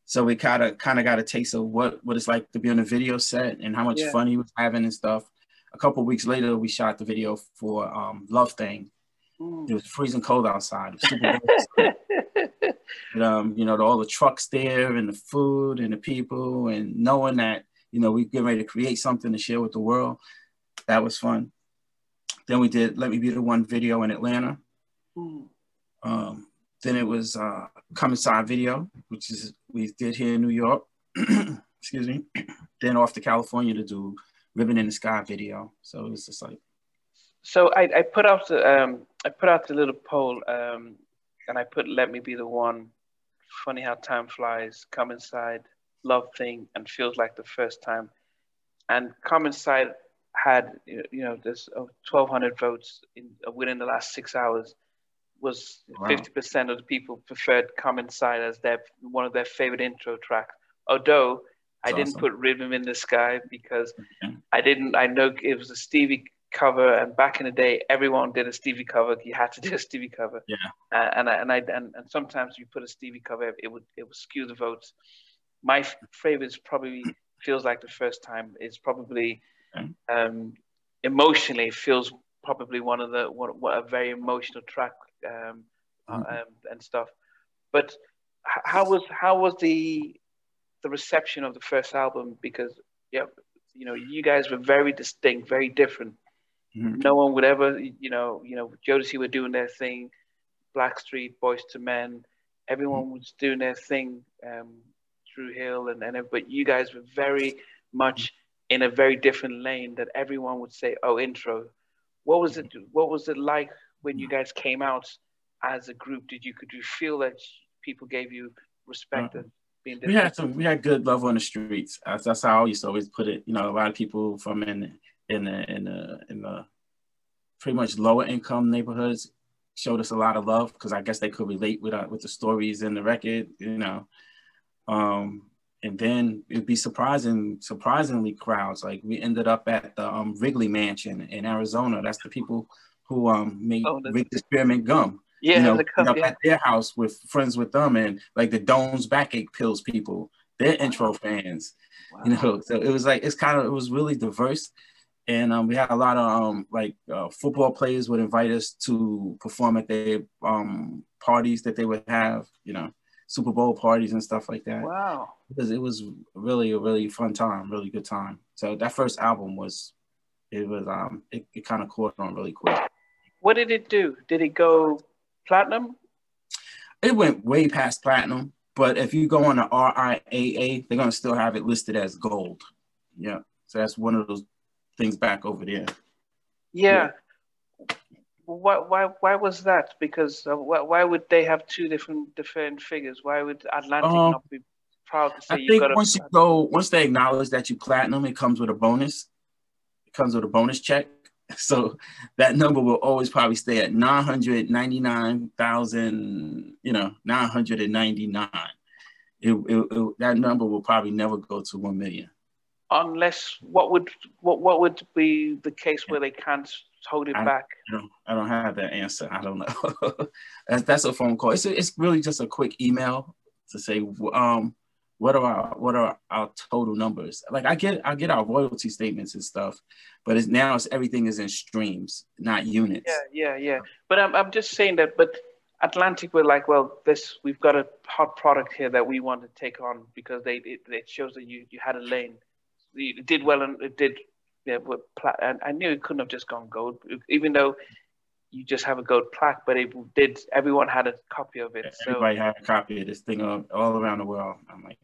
So we kind of kind of got a taste of what what it's like to be on a video set and how much yeah. fun he was having and stuff. A couple weeks later, we shot the video for um, Love Thing. Mm. It was freezing cold outside. but, um, you know, all the trucks there and the food and the people and knowing that you know we get ready to create something to share with the world. That was fun. Then we did Let Me Be the One video in Atlanta. Mm. Um, then it was uh, Come Inside video, which is we did here in New York. Excuse me. then off to California to do Ribbon in the Sky video. So it was just like. So I, I put out the um, I put out the little poll um, and I put Let Me Be the One, Funny How Time Flies, Come Inside, Love Thing, and Feels Like the First Time. And Come Inside had you know there's 1,200 votes in, uh, within the last six hours. Was fifty percent of the people preferred "Come Inside" as their one of their favorite intro tracks. Although That's I didn't awesome. put "Rhythm in the Sky" because okay. I didn't. I know it was a Stevie cover, and back in the day, everyone did a Stevie cover. You had to do a Stevie cover. Yeah. Uh, and I, and I and, and sometimes you put a Stevie cover, it would it would skew the votes. My favorite is probably feels like the first time. It's probably um, emotionally feels probably one of the what, what a very emotional track um, mm-hmm. um, and stuff. But how was how was the the reception of the first album? Because yeah, you know, you guys were very distinct, very different. Mm-hmm. No one would ever, you know, you know, Jodeci were doing their thing, Blackstreet, Boyz II Men, everyone mm-hmm. was doing their thing, um, Dru Hill, and and but you guys were very much in a very different lane that everyone would say, "Oh, intro." What was it? What was it like when you guys came out as a group? Did you could you feel that people gave you respect uh, and being We had some. We had good love on the streets. That's, that's how I used to always put it. You know, a lot of people from in in the, in the, in the pretty much lower income neighborhoods showed us a lot of love because I guess they could relate with uh, with the stories in the record. You know. Um, and then it'd be surprising, surprisingly crowds. Like we ended up at the um, Wrigley Mansion in Arizona. That's the people who um, made oh, Wrigley Spearmint gum. Yeah, you know, the up at their house with friends with them, and like the Doan's backache pills people, they're intro fans. Wow. You know, so it was like it's kind of it was really diverse, and um, we had a lot of um, like uh, football players would invite us to perform at their um, parties that they would have. You know, Super Bowl parties and stuff like that. Wow. Because it was really a really fun time, really good time. So that first album was, it was um, it, it kind of caught on really quick. What did it do? Did it go platinum? It went way past platinum, but if you go on the RIAA, they're gonna still have it listed as gold. Yeah. So that's one of those things back over there. Yeah. yeah why, why, why was that? Because uh, why, why would they have two different different figures? Why would Atlantic um, not be proud to say I think once you go, once they acknowledge that you platinum, it comes with a bonus. It comes with a bonus check. So that number will always probably stay at 999,000, you know, 999. It, it, it, that number will probably never go to 1 million. Unless what would what what would be the case where they can't hold it I, back? I don't, I don't have that answer. I don't know. that's, that's a phone call. It's, a, it's really just a quick email to say, um, what are our what are our total numbers? Like I get I get our royalty statements and stuff, but it's now it's everything is in streams, not units. Yeah, yeah, yeah. But I'm I'm just saying that. But Atlantic were like, well, this we've got a hot product here that we want to take on because they it, it shows that you you had a lane. You did well and it did yeah, but plat- and I knew it couldn't have just gone gold, even though you just have a gold plaque, but it did. Everyone had a copy of it. Everybody so, had a copy of this thing all around the world. I'm like,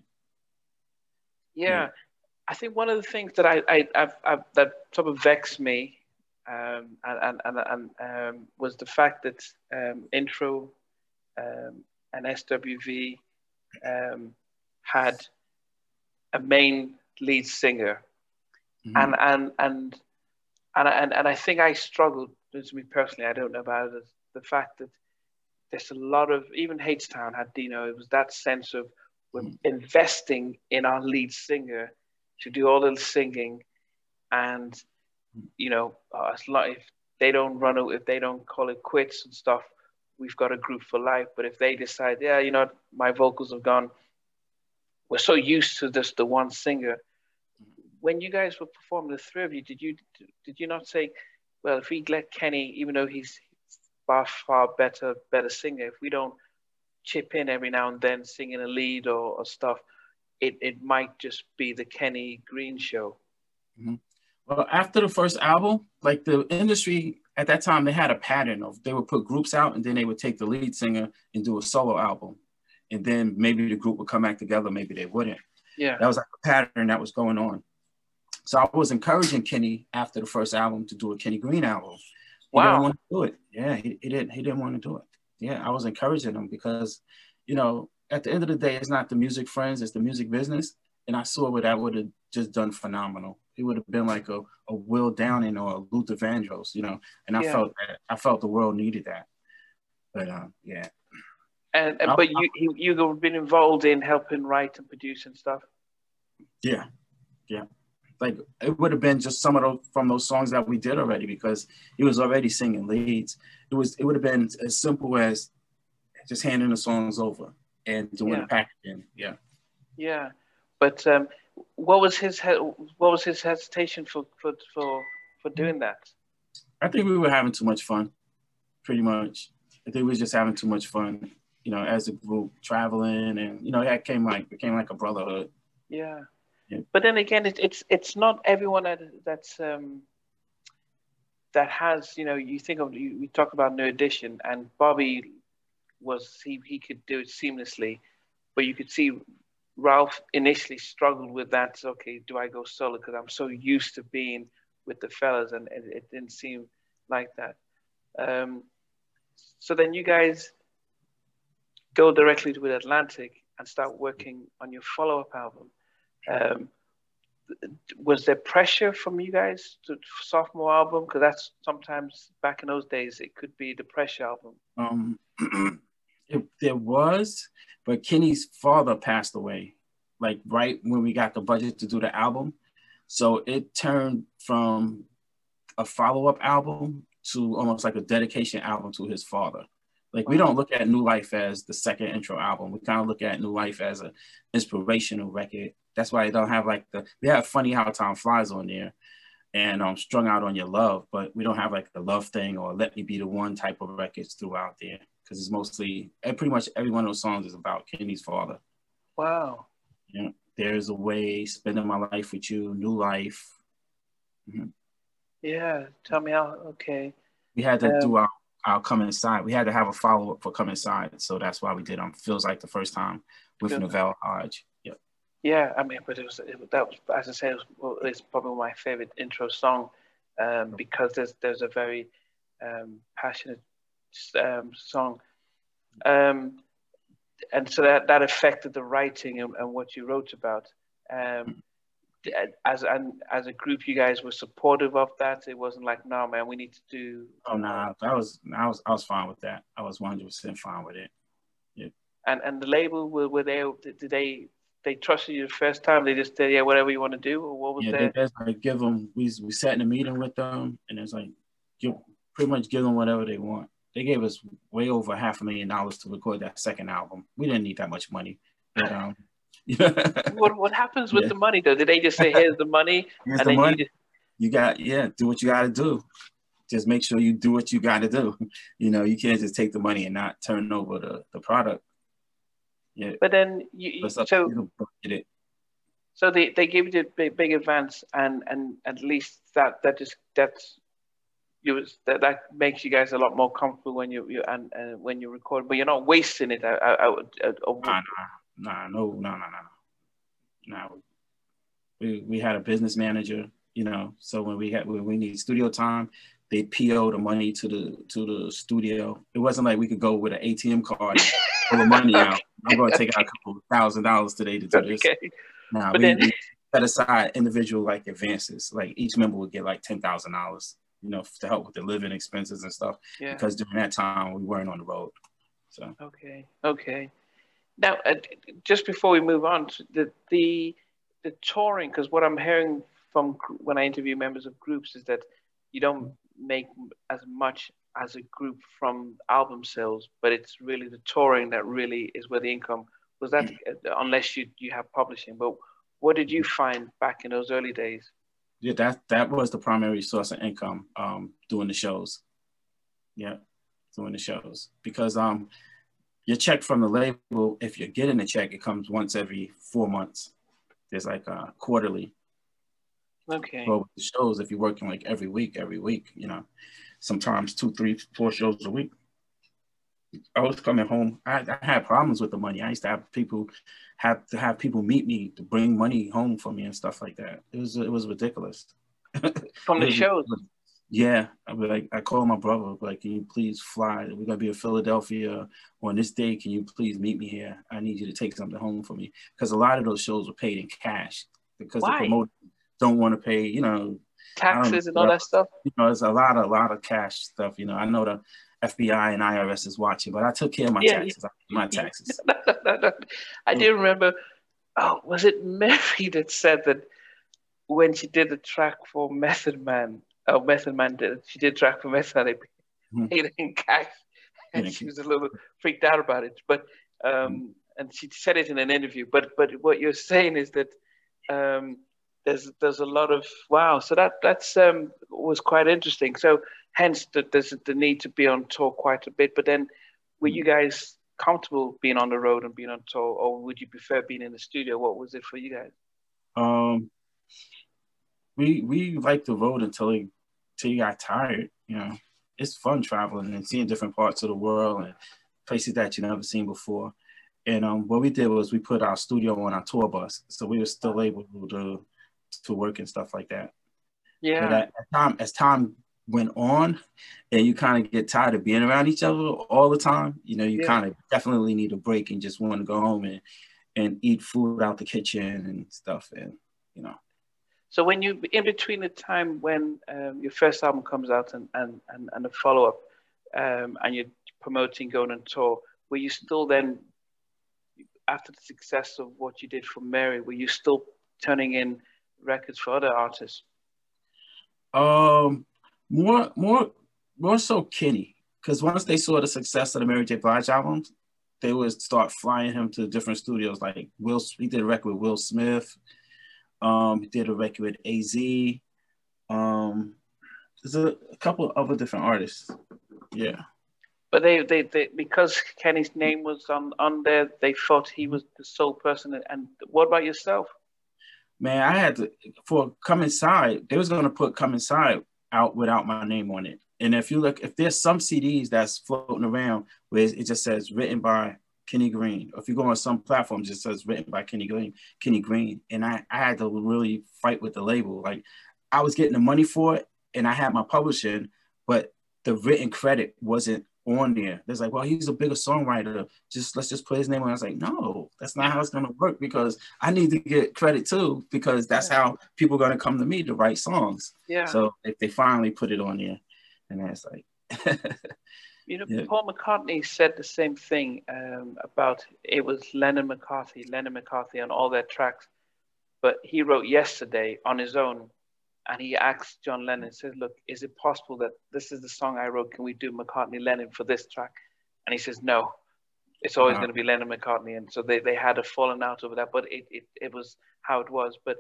yeah, yeah. I think one of the things that I, I I've, I've, that sort of vexed me, um, and and and, um, was the fact that um, intro, um, and SWV, um, had a main lead singer, mm-hmm. and and and and and and I think I struggled to me personally, I don't know about it, the fact that there's a lot of, even H-Town had Dino, it was that sense of we're mm. investing in our lead singer to do all the singing. And, you know, uh, as long, if they don't run it, if they don't call it quits and stuff, we've got a group for life. But if they decide, yeah, you know, my vocals have gone, we're so used to this, the one singer. When you guys were performing, the three of you, did you did you not say, well, if we let Kenny, even though he's far far better better singer, if we don't chip in every now and then singing a lead or, or stuff, it, it might just be the Kenny Greene show. Mm-hmm. Well, after the first album, like the industry at that time, they had a pattern of they would put groups out and then they would take the lead singer and do a solo album. And then maybe the group would come back together, maybe they wouldn't. Yeah. That was like a pattern that was going on. So I was encouraging Kenny after the first album to do a Kenny Greene album. He wow. didn't want to do it. Yeah, he, he didn't. He didn't want to do it. Yeah, I was encouraging him because, you know, at the end of the day, it's not the music friends, it's the music business. And I saw what that would have just done phenomenal. It would have been like a, a Will Downing or a Luther Vandross, you know. And I yeah. felt that I felt the world needed that. But um, yeah. And, and but you you you've been involved in helping write and produce and stuff. Yeah, yeah like it would have been just some of those from those songs that we did already because he was already singing leads. It was it would have been as simple as just handing the songs over and doing yeah. the packaging. Yeah. Yeah, but um, what was his what was his hesitation for for for for doing that? I think we were having too much fun, pretty much. I think we were just having too much fun, you know, as a group traveling, and you know, that came like became like a brotherhood. Yeah. But then again, it, it's it's not everyone that that's um, that has you know you think of you, we talk about New Edition and Bobby was he he could do it seamlessly, but you could see Ralph initially struggled with that. Okay, do I go solo because I'm so used to being with the fellas and it, it didn't seem like that. Um, so then you guys go directly to with Atlantic and start working on your follow-up album. Um, was there pressure from you guys to sophomore album? Because that's sometimes back in those days it could be the pressure album. Um, it, there was, but Kenny's father passed away, like right when we got the budget to do the album. So it turned from a follow up album to almost like a dedication album to his father. Like we don't look at New Life as the second intro album. We kind of look at New Life as an inspirational record that's why they don't have like the they have funny how time flies on there and um strung out on your love, but we don't have like the love thing or let me be the one type of records throughout there because it's mostly pretty much every one of those songs is about Kenny's father. Wow. Yeah. There's a way, spending my life with you, new life. Mm-hmm. Yeah. Tell me how. Okay. We had to um, do our, our come inside. We had to have a follow up for come inside, so that's why we did um feels like the first time with Novell Hodge. Yeah, I mean, but it was it, that was as I say, it was, it's probably my favorite intro song um, because there's there's a very um, passionate um, song, um, and so that that affected the writing and, and what you wrote about. Um, as and as a group, you guys were supportive of that. It wasn't like, no, man, we need to do. Oh no, nah, I was I was I was fine with that. I was one hundred percent fine with it. Yeah. And and the label were, were they did they they trusted you the first time? They just said, yeah, whatever you want to do, or what was yeah, that? Yeah, like give them. We we sat in a meeting with them, and it's like, give, pretty much give them whatever they want. They gave us way over half a million dollars to record that second album. We didn't need that much money. But, um, what what happens with yeah. the money though? Did they just say, "Here's the money"? Here's and the money. You, just... you got yeah, do what you got to do. Just make sure you do what you got to do. You know, you can't just take the money and not turn over the, the product. Yeah. But then you, so so they, they gave you the big, big advance and and at least that that just that's you was that, that makes you guys a lot more comfortable when you, you and, and when you record, but you're not wasting it. I, I, I, I, nah, nah, nah, no, no, no, no, no. We we had a business manager, you know. So when we had when we need studio time, they PO the money to the to the studio. It wasn't like we could go with an ATM card and pull the money out. I'm going to take out a couple thousand dollars today to do this. Okay. Now we, then... we set aside individual like advances. Like each member would get like ten thousand dollars you know, to help with the living expenses and stuff. Yeah. Because during that time we weren't on the road. So. Okay. Okay. Now, uh, just before we move on, to the the the touring, because what I'm hearing from when I interview members of groups is that you don't make as much as a group from album sales, but it's really the touring that really is where the income was. That uh, unless you you have publishing, but what did you find back in those early days? yeah, that that was the primary source of income um, doing the shows. Yeah, doing the shows because um, your check from the label, if you're getting a check, it comes once every four months. There's like a quarterly. Okay. But with the shows, if you're working like every week, every week, you know, sometimes two, three, four shows a week. I was coming home. I, I had problems with the money. I used to have people have to have people meet me to bring money home for me and stuff like that. It was it was ridiculous. From the shows. Yeah, I be like, I called my brother, like, can you please fly? We're gonna be in Philadelphia on this day. Can you please meet me here? I need you to take something home for me because a lot of those shows were paid in cash because Why? the promoters don't want to pay, you know, taxes and um, all that stuff. You know, it's a lot, a lot of cash stuff. You know, I know the FBI and IRS is watching, but I took care of my yeah, taxes. my taxes. I do remember. Oh, was it Mary that said that when she did the track for Method Man? Oh, Method Man did. She did track for Method Man. They mm-hmm. paid mm-hmm. in cash, and she was a little freaked out about it. But um, mm-hmm. and she said it in an interview. But but what you're saying is that um, there's there's a lot of wow. So that that's um, was quite interesting. So hence the, there's the need to be on tour quite a bit. But then, were you guys comfortable being on the road and being on tour, or would you prefer being in the studio? What was it for you guys? Um, we we like the road until it, until you got tired. You know, it's fun traveling and seeing different parts of the world and places that you never seen before. And um, what we did was we put our studio on our tour bus, so we were still able to to work and stuff like that. Yeah. But at, at time as time went on and you kind of get tired of being around each other all the time, you know, you yeah. kind of definitely need a break and just want to go home and, and eat food out the kitchen and stuff. And, you know. So when you, in between the time when um, your first album comes out and, and, and, and a follow up um, and you're promoting going on tour, were you still then, after the success of what you did for Mary, were you still turning in records for other artists? Um, more, more, more so Kenny, because once they saw the success of the Mary J. Blige albums, they would start flying him to different studios. Like Will, he did a record with Will Smith. Um, he did a record with AZ. Um, there's a, a couple of other different artists. Yeah. But they, they, they, because Kenny's name was on, on there, they thought he was the sole person. And what about yourself? Man, I had to for Come Inside. They was gonna put Come Inside out without my name on it. And if you look, if there's some CDs that's floating around where it just says written by Kenny Greene, or if you go on some platform, it just says written by Kenny Greene, Kenny Greene. And I, I had to really fight with the label. Like I was getting the money for it and I had my publishing, but the written credit wasn't on there. There's like, well, he's a bigger songwriter. Just let's just put his name on. I was like, no, that's not how it's gonna work because I need to get credit too because that's how people are gonna come to me to write songs. Yeah. So if they finally put it on there, and that's like. you know, yeah. Paul McCartney said the same thing um, about it was Lennon McCartney, Lennon McCartney on all their tracks, but he wrote yesterday on his own and he asked John Lennon, says, "Look, is it possible that this is the song I wrote? Can we do McCartney Lennon for this track?" And he says, "No, it's always wow. going to be Lennon McCartney." And so they, they had a falling out over that, but it, it, it was how it was. But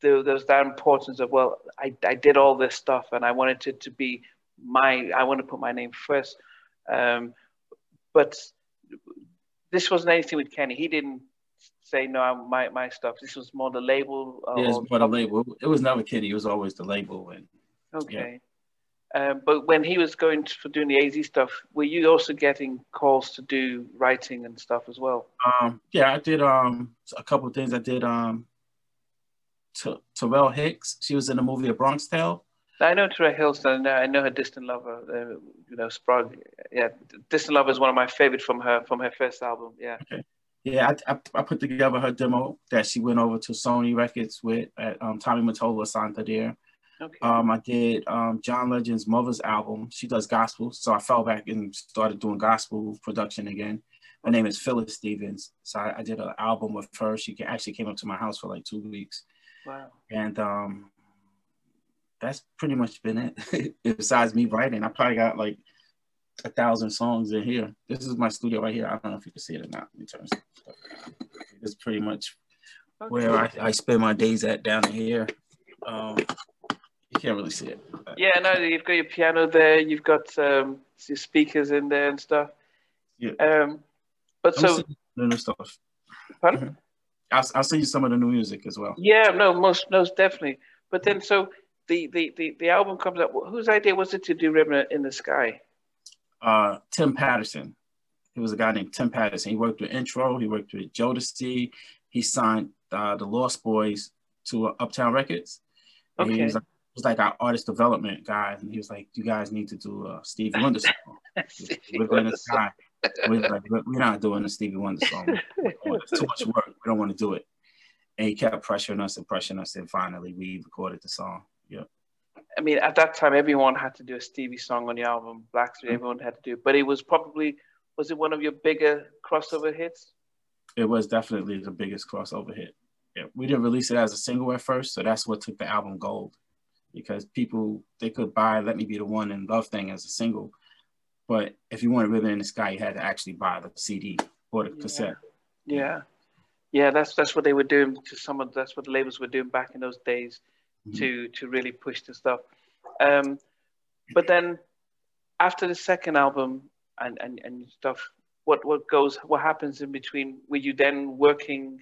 there, there was that importance of well, I, I did all this stuff and I wanted it to be my I want to put my name first. Um, but this wasn't anything with Kenny. He didn't say no, my my stuff. This was more the label. Uh, yeah, more the label. It was never Kenny. It was always the label. And okay. Um, but when he was going to, for doing the AZ stuff, were you also getting calls to do writing and stuff as well? Um, yeah, I did um a couple of things. I did um T- Taral Hicks. She was in the movie A Bronx Tale. I know Terrell Hillston. I know her Distant Lover. Uh, you know, Sprague. Yeah, Distant Lover is one of my favorite from her from her first album. Yeah. Okay. Yeah, I, I, I, put together her demo that she went over to Sony Records with. At, um, Tommy Mottola her there. Okay. Um, I did um, John Legend's mother's album. She does gospel, so I fell back and started doing gospel production again. Her name is Phyllis Stephens. So I, I did an album with her. She actually came up to my house for like two weeks. Wow. And um, that's pretty much been it. Besides me writing, I probably got like a thousand songs in here. This is my studio right here. I don't know if you can see it or not in terms. Of, it's pretty much okay. where I, I spend my days at down here. Um, you can't really see it. Yeah, no, you've got your piano there. You've got um, your speakers in there and stuff. Yeah. Um, but I'm so the new stuff. Pardon? I'll, I'll send you some of the new music as well. Yeah, no, most most definitely. But then, so the the the, the album comes up. Whose idea was it to do Ribbon in the Sky? Uh, Tim Patterson. He was a guy named Tim Patterson. He worked with Intro. He worked with Jodeci. He signed uh, the Lost Boys to uh, Uptown Records. Okay. He was, was, like our artist development guy, and he was like, "You guys need to do a Stevie Wonder song." We're in the sky. We're, like, we're not doing a Stevie Wonder song. It's too much work. We don't want to do it. And he kept pressuring us and pressuring us, and finally we recorded the song. Yep. I mean, at that time, everyone had to do a Stevie song on the album. Blackstreet, mm-hmm. everyone had to do. But it was probably was it one of your bigger crossover hits? It was definitely the biggest crossover hit. Yeah, we didn't release it as a single at first, so that's what took the album gold. Because people they could buy "Let Me Be the One" and "Love Thing" as a single, but if you wanted "Ribbon in the Sky," you had to actually buy the CD or the yeah. cassette. Yeah, yeah, that's that's what they were doing to some of that's what the labels were doing back in those days. To to really push the stuff. Um, but then after the second album and, and, and stuff, what what goes what happens in between? Were you then working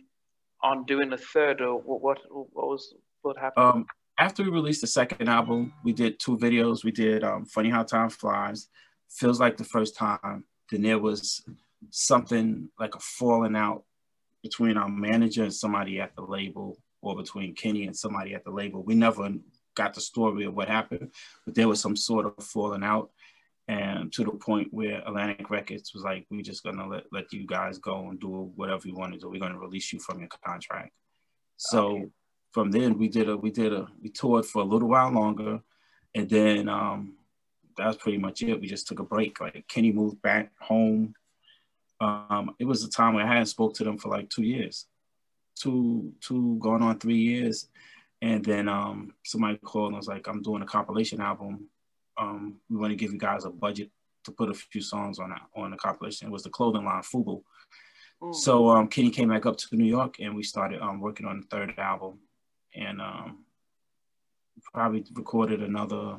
on doing a third, or what what, what was what happened? Um, after we released the second album, we did two videos. We did um, "Funny How Time Flies," feels like the first time. Then there was something like a falling out between our manager and somebody at the label, or between Kenny and somebody at the label. We never got the story of what happened, but there was some sort of falling out. And to the point where Atlantic Records was like, we're just gonna let, let you guys go and do whatever you want to do. We're gonna release you from your contract. So okay. from then we did a we did a we toured for a little while longer, and then um, that was pretty much it. We just took a break. Like Kenny moved back home. Um, it was a time where I hadn't spoke to them for like two years, two two going on three years, and then um, somebody called and was like, "I'm doing a compilation album. Um, we want to give you guys a budget to put a few songs on on the compilation." It was the clothing line Fubu. Mm. So um, Kenny came back up to New York, and we started um, working on the third album, and um, probably recorded another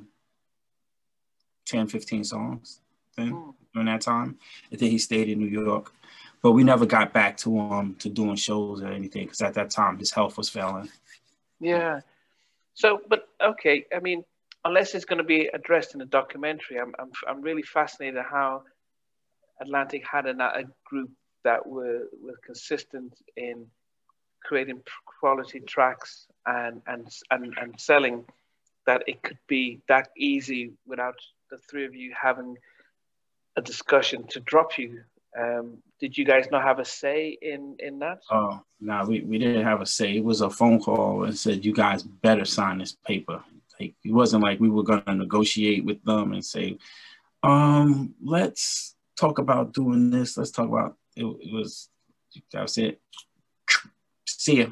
10, 15 songs then mm. during that time. And then he stayed in New York. But we never got back to um to doing shows or anything because at that time his health was failing. Yeah. So, but okay, I mean, unless it's going to be addressed in a documentary, I'm I'm I'm really fascinated how Atlantic had a, a group that were were consistent in creating quality tracks and and and and selling that it could be that easy without the three of you having a discussion to drop you. Um, did you guys not have a say in in that? Oh no, nah, we, we didn't have a say. It was a phone call and said you guys better sign this paper. Like it wasn't like we were gonna negotiate with them and say, um, let's talk about doing this. Let's talk about it. It was that was it. See ya.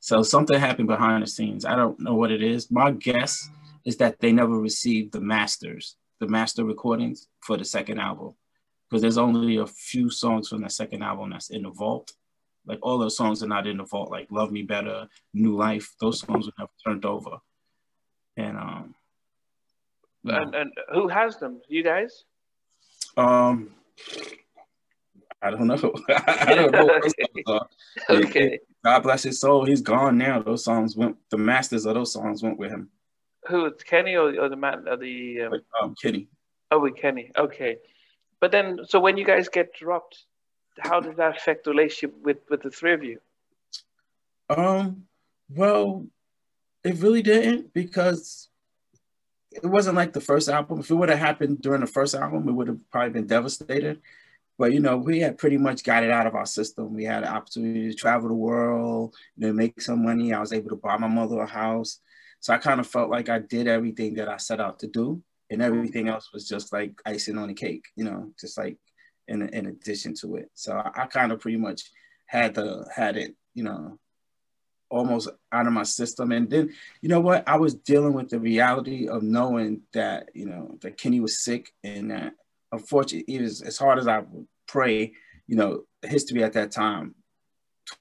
So something happened behind the scenes. I don't know what it is. My guess is that they never received the masters, the master recordings for the second album. Because there's only a few songs from the second album that's in the vault. Like all those songs are not in the vault, like Love Me Better, New Life, those songs were never turned over. And um and, and who has them? You guys? Um I don't know. I don't know. okay. God bless his soul. He's gone now. Those songs went. The masters of those songs went with him. Who? It's Kenny or, or the man or the um, um, Kenny. Oh, with Kenny. Okay, but then so when you guys get dropped, how does that affect the relationship with with the three of you? Um. Well, it really didn't because it wasn't like the first album. If it would have happened during the first album, it would have probably been devastated. But you know, we had pretty much got it out of our system. We had an opportunity to travel the world, you know, make some money. I was able to buy my mother a house. So I kind of felt like I did everything that I set out to do. And everything else was just like icing on the cake, you know, just like in, in addition to it. So I, I kind of pretty much had the had it, you know, almost out of my system. And then, you know what? I was dealing with the reality of knowing that, you know, that Kenny was sick and that unfortunately, it was as hard as I would pray, you know, history at that time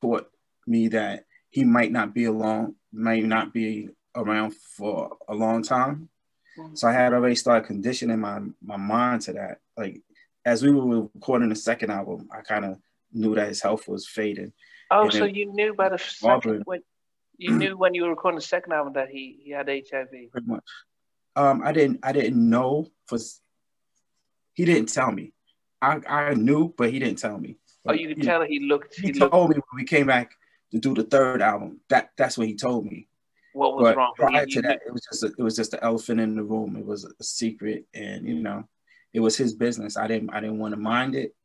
taught me that he might not be along, might not be around for a long time. Mm-hmm. So I had already started conditioning my my mind to that. Like as we were recording the second album, I kind of knew that his health was fading. Oh, and so you knew by the second when you knew when you were recording the second album that he he had HIV. Pretty much. Um, I didn't I didn't know for he didn't tell me. I, I knew, but he didn't tell me. But, oh, you could tell he looked. He, he told looked. me when we came back to do the third album. That that's what he told me. What was but wrong? Prior to that, it was just a, it was just the elephant in the room. It was a secret, and you know, it was his business. I didn't I didn't want to mind it.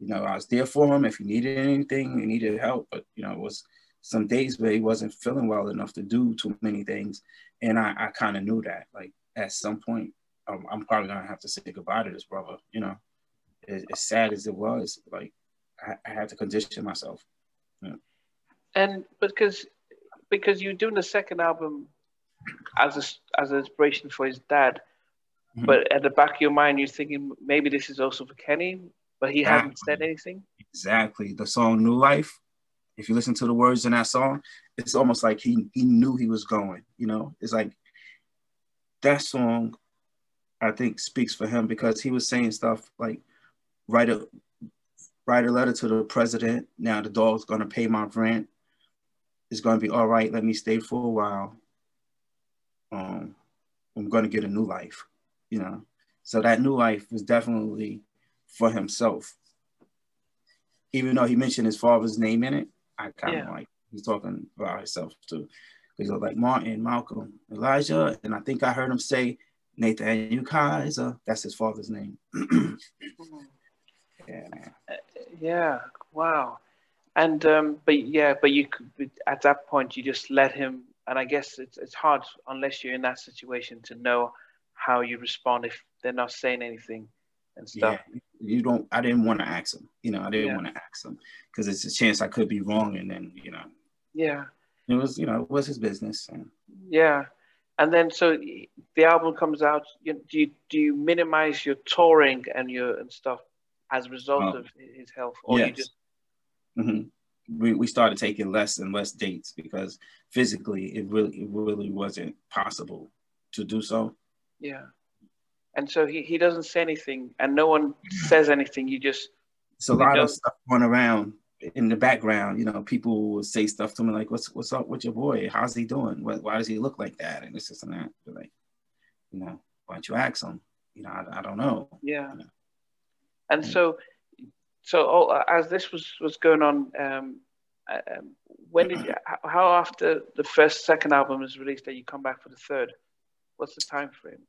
You know, I was there for him if he needed anything, he needed help. But you know, it was some days where he wasn't feeling well enough to do too many things, and I I kind of knew that. Like at some point, I'm, I'm, probably gonna have to say goodbye to this brother. You know, as, as sad as it was, like I, I had to condition myself. Yeah. And because because you're doing the second album as a, as an inspiration for his dad, mm-hmm. but at the back of your mind, you're thinking maybe this is also for Kenny, but he exactly. hasn't said anything. Exactly. The song "New Life." If you listen to the words in that song, it's almost like he he knew he was going. You know, it's like that song I think speaks for him because he was saying stuff like write a write a letter to the president. Now the dog's gonna pay my rent. It's gonna be all right. Let me stay for a while. Um, I'm gonna get a new life, you know. So that new life was definitely for himself. Even though he mentioned his father's name in it, I kind of yeah. like he's talking about himself too. Because like Martin, Malcolm, Elijah, and I think I heard him say Nathaniel Kaiser. That's his father's name. yeah, man. Uh, yeah. Wow. And um, but yeah, but you could at that point you just let him. And I guess it's it's hard unless you're in that situation to know how you respond if they're not saying anything and stuff. Yeah, you don't. I didn't want to ask him. You know, I didn't yeah. want to ask him because it's a chance I could be wrong, and then you know. Yeah. It was, you know, it was his business. And, yeah and then so the album comes out. You, do you do you minimize your touring and your and stuff as a result oh. of his health, or yes. you just? Mm-hmm. We we started taking less and less dates because physically it really it really wasn't possible to do so. Yeah, and so he he doesn't say anything, and no one says anything. You just. It's a lot of stuff going around in the background, you know, people will say stuff to me like, "What's what's up with your boy? How's he doing? What, why does he look like that?" And this, this and that. They're like, you know, why don't you ask him? You know, I, I don't know. Yeah. You know? And so, so oh, as this was was going on, um, uh, um, when did you, how after the first second album is released that you come back for the third? What's the time frame?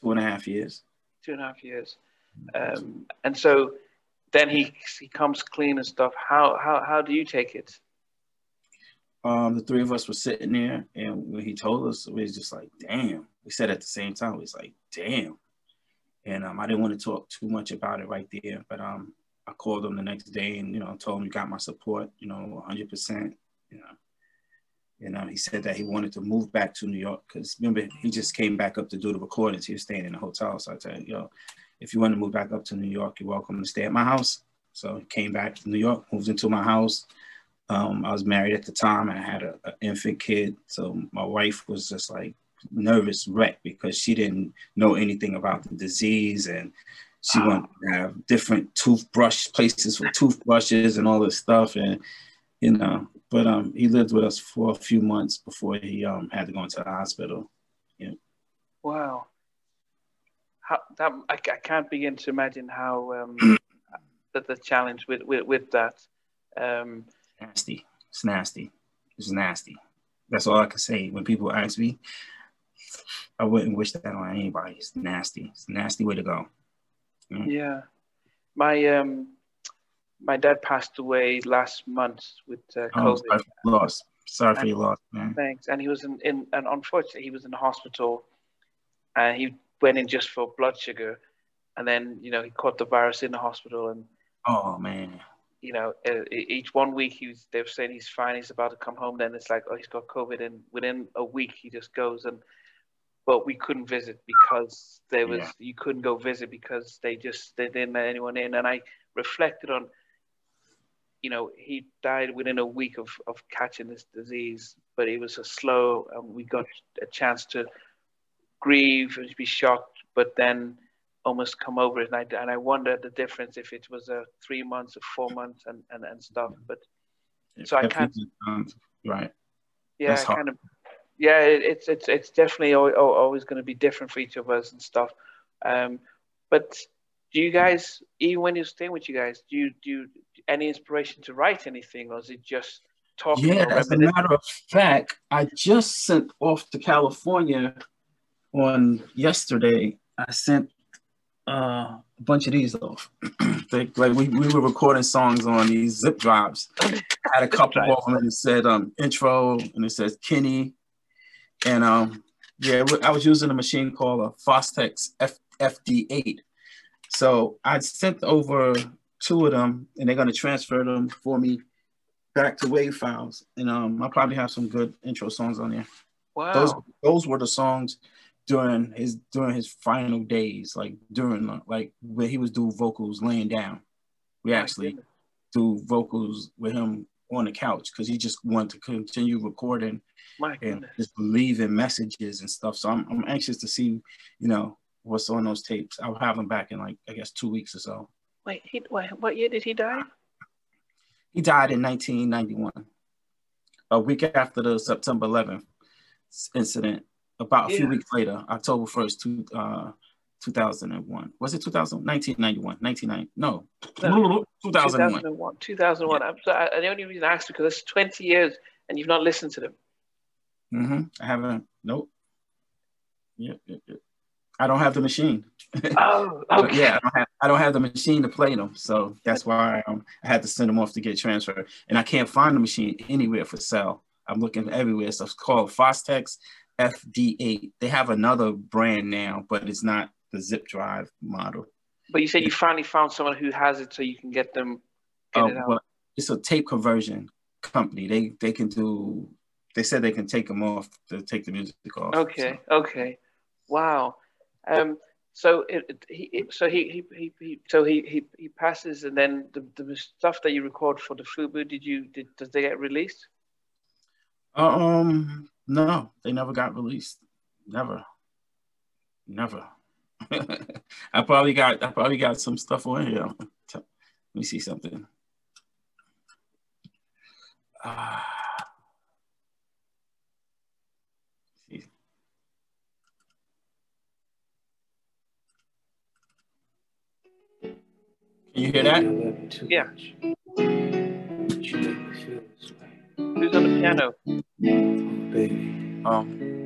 Two and a half years. Two and a half years. Um, and so then he he comes clean and stuff. How how how do you take it? Um, the three of us were sitting there, and when he told us, we was just like, "Damn." We said at the same time, we was like, "Damn." And um, I didn't want to talk too much about it right there, but um, I called him the next day and you know told him you got my support, you know, 100 percent, you know. And um, he said that he wanted to move back to New York because remember he just came back up to do the recordings. He was staying in a hotel, so I said, "Yo, if you want to move back up to New York, you're welcome to stay at my house. So I came back to New York, moved into my house. Um, I was married at the time and I had an infant kid. So my wife was just like nervous wreck because she didn't know anything about the disease and she wow. wanted to have different toothbrush places for toothbrushes and all this stuff. And, you know, but um, he lived with us for a few months before he um, had to go into the hospital. Yeah wow. How that I, I can't begin to imagine how um, that the challenge with with, with that. Um, nasty. It's nasty. It's nasty. That's all I can say. When people ask me, I wouldn't wish that on anybody. It's nasty. It's a nasty way to go. Mm. Yeah. My um my dad passed away last month with uh, COVID. Oh, sorry for loss. Sorry for your loss, man. Thanks. And he was in, in and unfortunately he was in the hospital and he went in just for blood sugar and then you know he caught the virus in the hospital and oh man you know each one week he was they were saying he's fine he's about to come home then it's like oh he's got covid and within a week he just goes and but we couldn't visit because there was yeah. you couldn't go visit because they just they didn't let anyone in. And i reflected on you know he died within a week of, of catching this disease but it was a slow and we got a chance to grieve and be shocked but then almost come over it. And i, and I wonder the difference if it was a three months or four months and, and, and stuff but so i can't right. Yeah That's I kind of yeah, it's it's it's definitely always going to be different for each of us and stuff. Um, but do you guys, even when you're staying with you guys, do you do you, any inspiration to write anything, or is it just talking? Yeah, as a matter of fact, I just sent off to California on yesterday. I sent uh, a bunch of these off. they, like we, we were recording songs on these zip drives. I had a couple of them and it said um, intro and it says Kenny and um, yeah, I was using a machine called a Fostex F- FD8. So I sent over two of them, and they're gonna transfer them for me back to WAV files. And um, I probably have some good intro songs on there. Wow. Those those were the songs during his during his final days, like during like when he was doing vocals laying down. We actually do vocals with him on the couch because he just wanted to continue recording My and just leaving messages and stuff. So I'm, I'm anxious to see, you know, what's on those tapes. I'll have them back in like I guess two weeks or so. Wait, he wait, what year did he die? He died in 1991, a week after the September 11th incident. About a yeah. few weeks later, October 1st, two, uh, 2001. Was it 2000? 1991, 1990. No, no 2001. 2001. 2001. I'm sorry, the only reason I asked because it's 20 years and you've not listened to them. Mm-hmm. I haven't. Nope. Yeah, yeah, yeah. I don't have the machine. Oh, okay. yeah, I don't, have, I don't, have, the machine to play them, so that's why um, I had to send them off to get transferred. And I can't find the machine anywhere for sale. I'm looking everywhere. So it's called Fostex FD8. They have another brand now, but it's not the zip drive model. But you said you finally found someone who has it, so you can get them. Get oh, it well, it's a tape conversion company. They they can do. They said they can take them off to take the music off. Okay. So. Okay. Wow. Um. So it, it he so he, he he he so he he he passes and then the, the stuff that you record for the FUBU did you did does they get released? Um. No, they never got released. Never. Never. I probably got I probably got some stuff on here. Let me see something. Uh, see. Can you hear that? Yeah. Who's on the piano? baby. Um,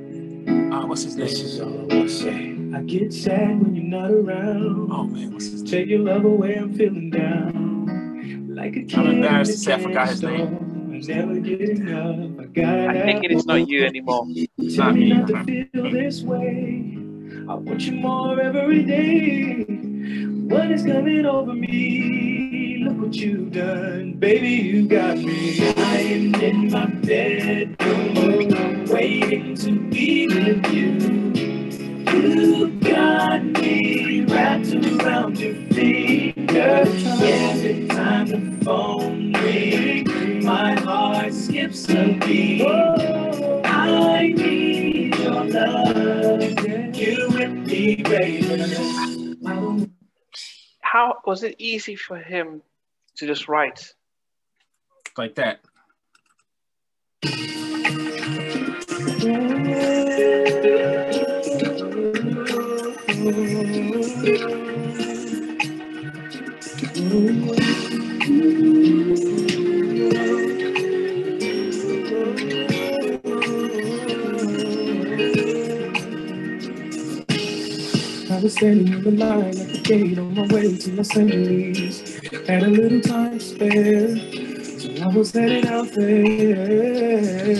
what's his name? This is all I want to say. I get sad when you're not around. Oh man, what's his name? Take your love away, I'm feeling down. Like a kid I'm embarrassed to say I forgot his name. Never get enough. I, got I think it is not you anymore. It's not me. Not to feel this way. I want you more every day. What is coming over me? Look what you've done, baby. You got me lying in my bedroom, waiting to be with you. You got me wrapped around your finger. Every time the phone rings, my heart skips a beat. I need your love. You with me, baby. How was it easy for him to just write? Like that. I was standing in the line at the gate on my way to Los Angeles. Had a little time spare, so I was heading out there.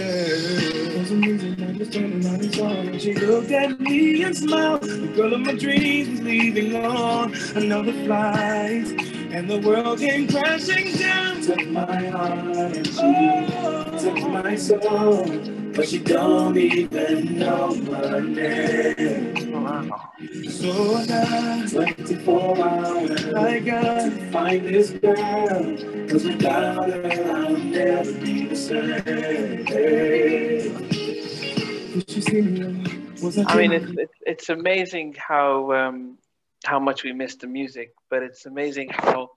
Was just turned around and. She looked at me and smiled. The girl of my dreams was leaving on another flight. And the world came crashing down. Took my heart and she took my soul. But she don't even know my name. So I got 24 hours. I got to find this girl. Cause without her, I'll never be the same. I mean, it's, it's, it's amazing how um, how much we miss the music, but it's amazing how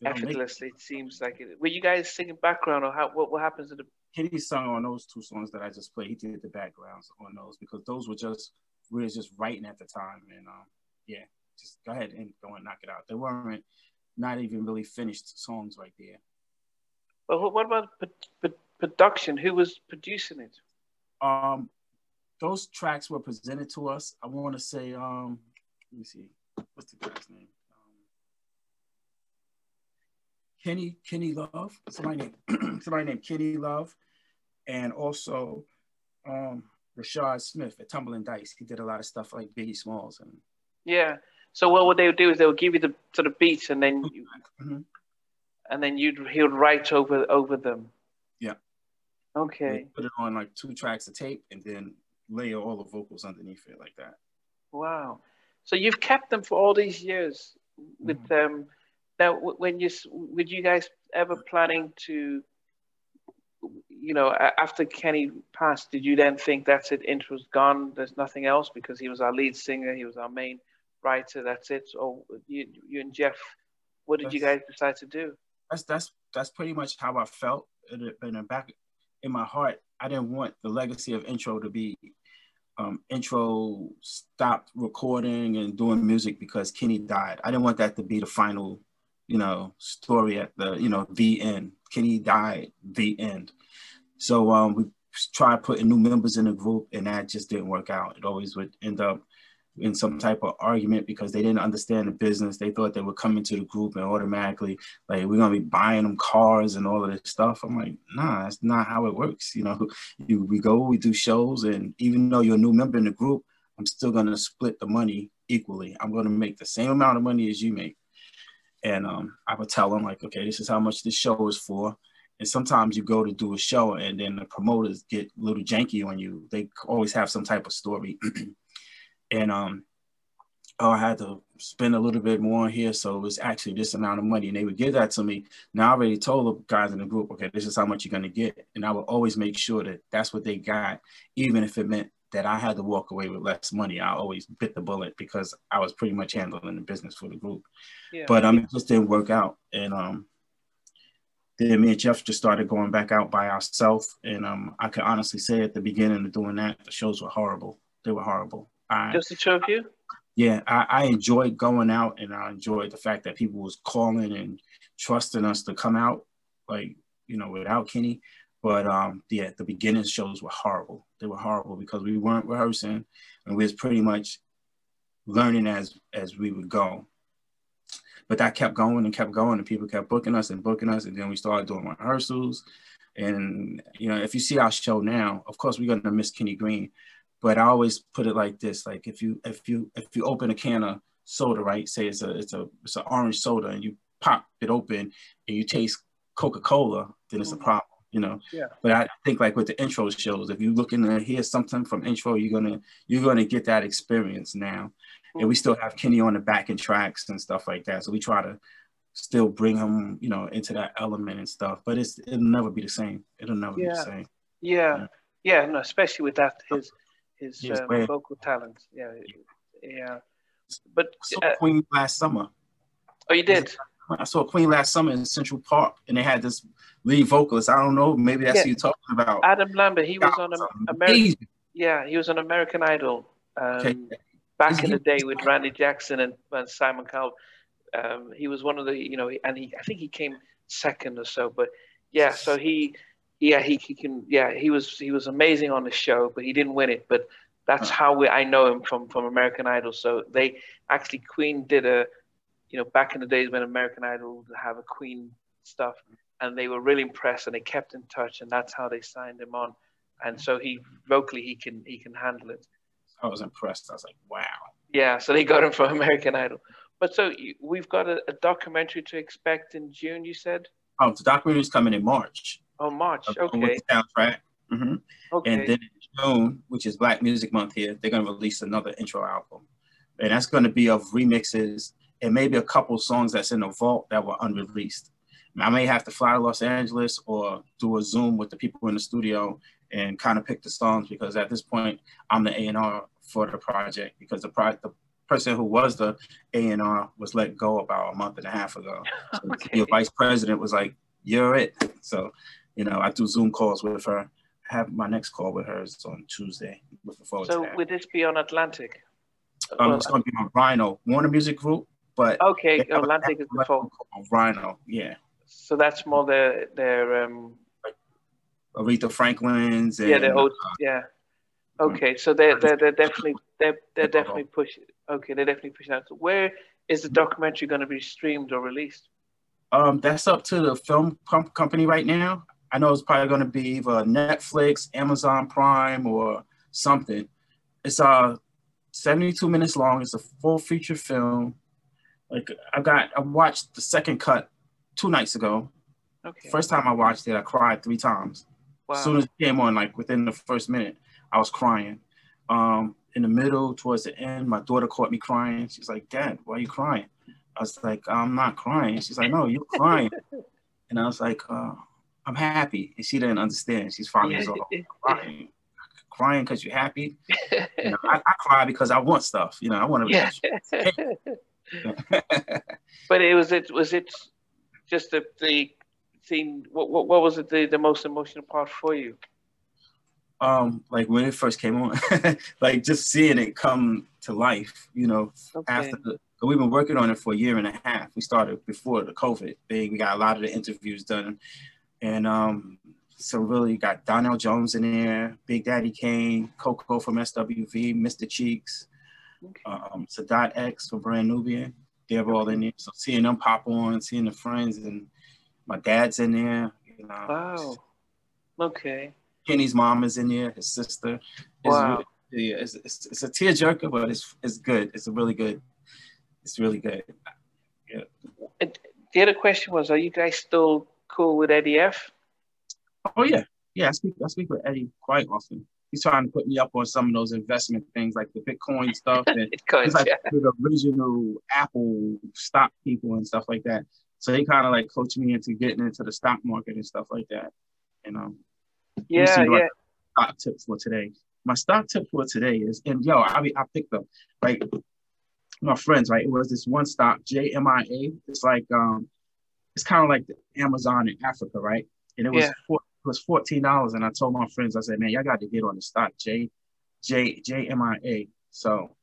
They effortless it seems like it. Were you guys singing background, or how what, what happens to the? Kenny sung on those two songs that I just played. He did the backgrounds on those because those were just we were just writing at the time, and um, yeah, just go ahead and go and knock it out. They weren't not even really finished songs right there. Well, what- what about production? Who was producing it? Um, those tracks were presented to us. I want to say, um, let me see, what's the guy's name? Um, Kenny Kenny Love. Somebody named somebody named Kenny Love, and also um, Rashad Smith at Tumbling Dice. He did a lot of stuff like Biggie Smalls and Yeah. So what would they do is they would give you the sort of beats, and then you, Mhm. and then you'd he would write over over them. Yeah. Okay. put it on like two tracks of tape and then layer all the vocals underneath it like that. Wow. So you've kept them for all these years with them. Now, when you would you guys ever planning to, you know, after Kenny passed, did you then think that's it? Intro's gone. There's nothing else because he was our lead singer. He was our main writer. That's it. Or you, you and Jeff, what did you guys decide to do? that's that's that's pretty much how I felt in in the back in my heart. I didn't want the legacy of intro to be um, intro stopped recording and doing music because Kenny died. I didn't want that to be the final, you know, story at the you know the end. Kenny died, the end. So um, we tried putting new members in the group, and that just didn't work out. It always would end up in some type of argument because they didn't understand the business. They thought they were coming to the group and automatically like we're gonna be buying them cars and all of this stuff. I'm like, nah, that's not how it works. You know, you, we go, we do shows, and even though you're a new member in the group, I'm still gonna split the money equally. I'm gonna make the same amount of money as you make. And um, I would tell them like, okay, this is how much this show is for. And sometimes you go to do a show, and then the promoters get a little janky on you. They always have some type of story. and um, oh, I had to spend a little bit more here, so it was actually this amount of money, and they would give that to me. Now I already told the guys in the group, okay, this is how much you're gonna get, and I would always make sure that that's what they got, even if it meant that I had to walk away with less money. I always bit the bullet because I was pretty much handling the business for the group. Yeah. But um, it just didn't work out, and um, then me and Jeff just started going back out by ourselves, and um, I could honestly say at the beginning of doing that, the shows were horrible. They were horrible. I, just the two of you. yeah, I, I enjoyed going out and I enjoyed the fact that people was calling and trusting us to come out, like, you know, without Kenny. But um, yeah, the beginning shows were horrible. They were horrible because we weren't rehearsing and we was pretty much learning as as we would go. But that kept going and kept going and people kept booking us and booking us. And then we started doing rehearsals. And, you know, if you see our show now, of course, we're going to miss Kenny Greene but I always put it like this: like if you if you if you open a can of soda, right? Say it's a it's a it's an orange soda, and you pop it open and you taste Coca Cola, then it's a mm-hmm. problem, you know. Yeah. But I think like with the intro shows, if you look in there, hear something from intro, you're gonna you're gonna get that experience now. And we mm-hmm. still have Kenny on the back and tracks and stuff like that. So we try to still bring him, you know, into that element and stuff. But it's it'll never be the same. It'll never be the same. Yeah, yeah, no, especially with that his his um, vocal talent. Yeah, yeah. But I saw uh, Queen last summer. oh, you did. I saw Queen last summer in Central Park, and they had this lead vocalist. I don't know, maybe that's Yeah. who you're talking about. Adam Lambert. He was on American. Yeah, he was on American Idol. Um, Okay. Back in the day with Randy Jackson and, and Simon Cowell. Um, he was one of the, you know, and he, I think he came second or so. But yeah, so he, yeah, he, he can, yeah, he was he was amazing on the show, but he didn't win it. But That's how we, I know him from from American Idol. So they actually Queen did a, you know, back in the days when American Idol would have a Queen stuff, and they were really impressed and they kept in touch, and that's how they signed him on. And so he vocally he can he can handle it. I was impressed. I was like, wow. Yeah, so they got him from American Idol. But so we've got a, a documentary to expect in June. You said. Oh, the documentary is coming in March. Oh, March. Okay. soundtrack. Mm-hmm. Okay. And then in June, which is Black Music Month here, they're going to release another intro album, and that's going to be of remixes and maybe a couple songs that's in the vault that were unreleased. I may have to fly to Los Angeles or do a Zoom with the people in the studio and kind of pick the songs because at this point I'm the A and R for the project because the pro- the person who was the A and R was let go about a month and a half ago. So okay. The vice president was like, "You're it." So, you know, I do Zoom calls with her. I have my next call with her is on Tuesday. Looking forward so to that. would this be on Atlantic? Um, well, it's going to be on Rhino, Warner Music Group, but okay, Atlantic is the phone. Rhino, yeah. So that's more their their um. Aretha Franklin's. And, yeah, the old, uh, yeah. Okay, so they're they're, they're definitely they're they're definitely pushing. Okay, they're definitely pushing out. So where is the documentary going to be streamed or released? Um, that's up to the film company right now. I know it's probably going to be either Netflix, Amazon Prime, or something. It's uh 72 minutes long. It's a full feature film. Like I got, I watched the second cut two nights ago. Okay. First time I watched it, I cried three times. Wow. As soon as it came on, like within the first minute, I was crying. Um, in the middle, towards the end, my daughter caught me crying. She's like, Dad, why are you crying? I was like, I'm not crying. She's like, No, you're crying. and I was like, uh, I'm happy. And she didn't understand. She's five years old. Crying. Crying because you're happy. You know, I, I, cry because I want stuff. You know, I want to. Yeah. but it was it was it just the the scene. What what, what was it the, the most emotional part for you? um like when it first came on like just seeing it come to life you know okay. after the we've been working on it for a year and a half we started before the covid thing we got a lot of the interviews done and um so really got Donell Jones in there, Big Daddy Kane, Coko from SWV, Mr. Cheeks, okay. um, Sadat X from Brand Nubian. They're all in there. So seeing them pop on, seeing the friends, and my dad's in there. You know. Wow. Okay. Kenny's mom is in there, his sister. Wow. Really, yeah, it's, it's, it's a tearjerker, but it's it's good. It's a really good. It's really good. Yeah. The other question was, are you guys still cool with Eddie F? Oh yeah, yeah. I speak I speak with Eddie quite often. He's trying to put me up on some of those investment things, like the Bitcoin stuff, and he's like yeah. the original Apple stock people and stuff like that. So he kind of like coached me into getting into the stock market and stuff like that. You know. Yeah, yeah. Stock tip for today. My stock tip for today is, and yo, I mean, I picked up like my friends, right? It was this one stock, JMIA. It's like um, it's kind of like the Amazon in Africa, right? And it was yeah. four, it was fourteen dollars, and I told my friends, I said, man, y'all got to get on the stock, J, J, JMIA. So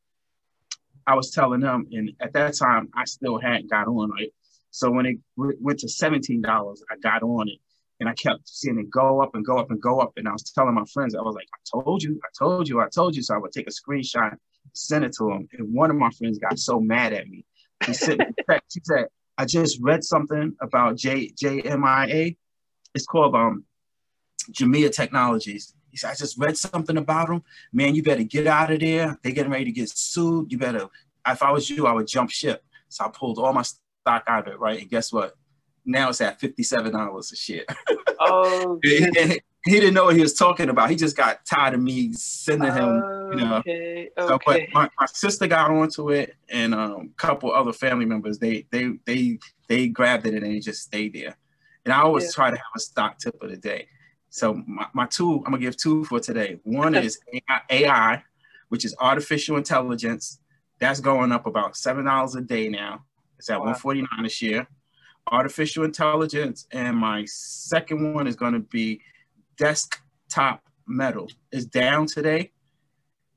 I was telling them, and at that time, I still hadn't got on, right? So when it went to seventeen dollars, I got on it, and I kept seeing it go up and go up and go up. And I was telling my friends, I was like, I told you, I told you, I told you. So I would take a screenshot, send it to them. And one of my friends got so mad at me. He said, she said, I just read something about J JMIA. It's called um Jumia Technologies. He said, I just read something about them. Man, you better get out of there. They're getting ready to get sued. You better, if I was you, I would jump ship. So I pulled all my stock out of it, right? And guess what? now it's at $57 a share. Oh, he, didn't know what he was talking about. He just got tired of me sending him, you know. Okay, okay. So, but my, my sister got onto it and um, a couple other family members, they they they they grabbed it and they just stayed there. And I always yeah. try to have a stock tip of the day. So my, my two, I'm gonna give two for today. One is AI, AI, which is artificial intelligence. That's going up about seven dollars a day now. It's at wow. 149 this year. artificial intelligence, and my second one is going to be desktop metal. is down today,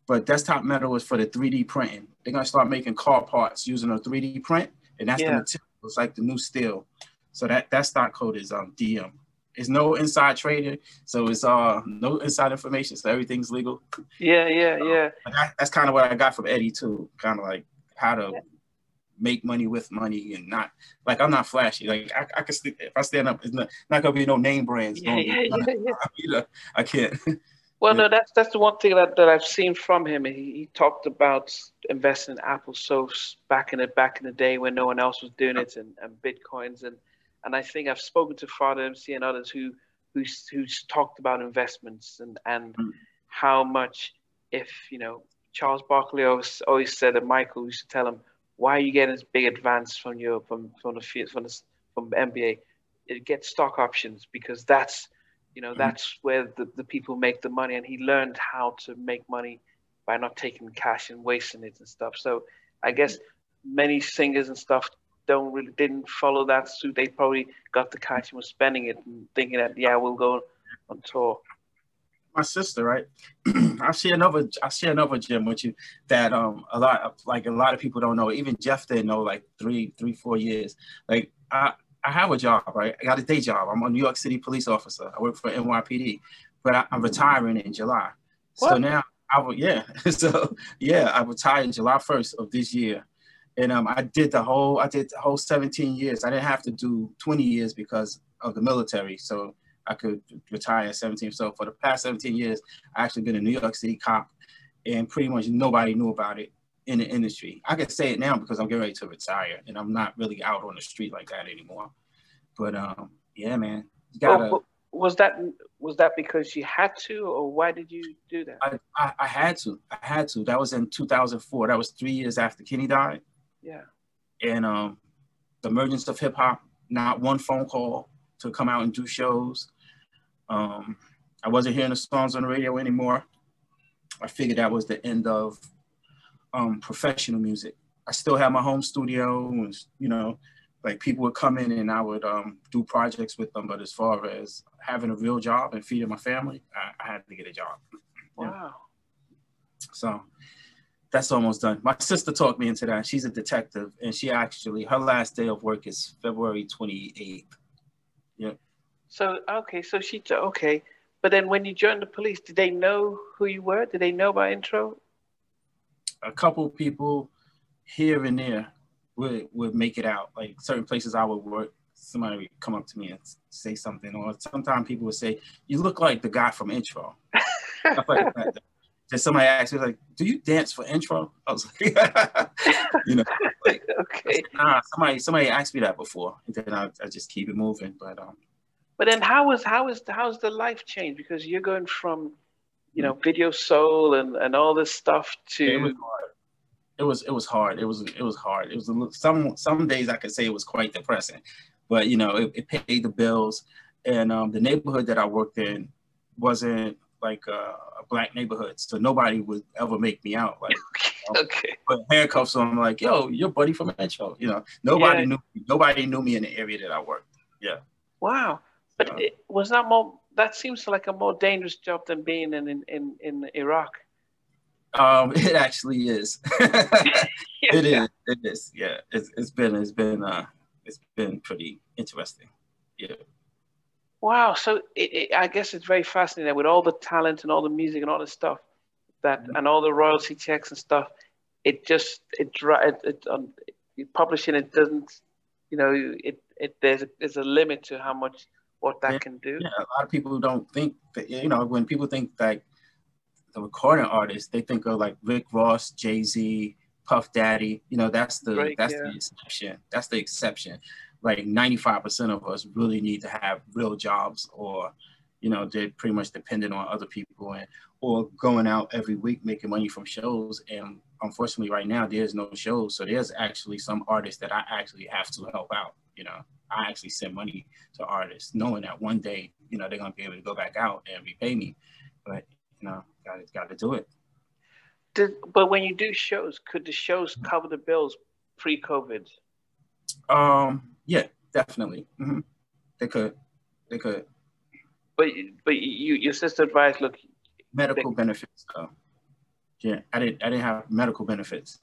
but desktop metal is for the 3D printing. They're going to start making car parts using a 3D print, and that's yeah. the material. It's like the new steel. So that that stock code is um DM. it's no inside trading, so it's uh no inside information, so everything's legal. Yeah, yeah, yeah. I, that's kind of what I got from Eddie too. Kind of like how to. Make money with money and not like I'm not flashy. Like I, I can st- if I stand up, it's not, not gonna be no name brands. Yeah, yeah, yeah, yeah. I can't. Well, no, that's that's the one thing that, that I've seen from him. He, he talked about investing in Apple so back in the back in the day when no one else was doing it, and, and bitcoins, and and I think I've spoken to Father MC and others who who's who's talked about investments and and mm. how much if you know Charles Barkley always always said that Michael used to tell him why are you getting this big advance from your from from the from the from NBA, it gets stock options because that's you know, mm-hmm. that's where the, the people make the money. And he learned how to make money by not taking cash and wasting it and stuff. So I guess many singers and stuff don't really didn't follow that suit. They probably got the cash and were spending it and thinking that yeah, we'll go on tour. My sister, right? I see another I see another gym with you that um a lot of, like a lot of people don't know. Even Jeff didn't know like three, three, four years. Like I I have a job, right? I got a day job. I'm a New York City police officer. I work for NYPD, but I, am retiring in July. What? So now I will, yeah. so yeah, I retired in July 1st of this year. And um, I did the whole, I did the whole 17 years. I didn't have to do 20 years because of the military. So I could retire at 17. So for the past 17 years, I actually been a New York City cop and pretty much nobody knew about it in the industry. I can say it now because I'm getting ready to retire and I'm not really out on the street like that anymore. But um, yeah, man, you gotta. Was that was that because you had to, or why did you do that? I, I, I had to. I had to. That was in 2004. That was three years after Kenny died. Yeah. And um, the emergence of hip hop. Not one phone call to come out and do shows. Um, I wasn't hearing the songs on the radio anymore. I figured that was the end of um, professional music. I still had my home studio, and you know, like people would come in and I would um, do projects with them. But as far as having a real job and feeding my family, I, I had to get a job. Wow. So that's almost done. My sister talked me into that. She's a detective, and she actually her last day of work is February twenty eighth. Yeah. So okay, so she okay, but then when you joined the police, did they know who you were? Did they know by intro? a couple people here and there would would make it out. Like certain places I would work, somebody would come up to me and say something, or sometimes people would say, "You look like the guy from Intro." like Just somebody asked me like, "Do you dance for Intro?" I was like, "You know." Like, okay. Nah, somebody somebody asked me that before, and then I, I just keep it moving. But um. But then, how is how is how's the life change? Because you're going from you know, video soul and, and all this stuff to it was hard. It was it was hard. It was it was hard. It was a, some some days I could say it was quite depressing, but you know it, it paid the bills. And um, the neighborhood that I worked in wasn't like a, a, black neighborhood, so nobody would ever make me out. Like, okay, put handcuffs on. I'm like, yo, your buddy from Metro. You know, nobody yeah. knew nobody knew me in the area that I worked. Yeah. Wow, but it, was that more that seems like a more dangerous job than being in in, in, in Iraq. Um, it actually is. it is. It is. Yeah. It's, it's been it's been uh it's been pretty interesting. Yeah. Wow. So it, it, I guess it's very fascinating with all the talent and all the music and all the stuff that mm-hmm. and all the royalty checks and stuff. It just it it, it um, publishing it doesn't you know it it there's a, there's a limit to how much what that yeah, can do. Yeah, a lot of people don't think that, you know, when people think like the recording artist, they think of like Rick Ross, Jay Z, Puff Daddy. You know, that's the Drake, that's yeah. the exception. That's the exception. Like 95% of us really need to have real jobs or, you know, they're pretty much dependent on other people and or going out every week making money from shows. And unfortunately right now there's no shows. So there's actually some artists that I actually have to help out, you know. I actually send money to artists, knowing that one day, you know, they're gonna be able to go back out and repay me. But you know, got got to do it. Did, but when you do shows, could the shows cover the bills pre-COVID? Um, yeah, definitely. Mm-hmm. They could. They could. But but you your sister advised, look. Medical they, benefits though. Yeah, I didn't I didn't have medical benefits.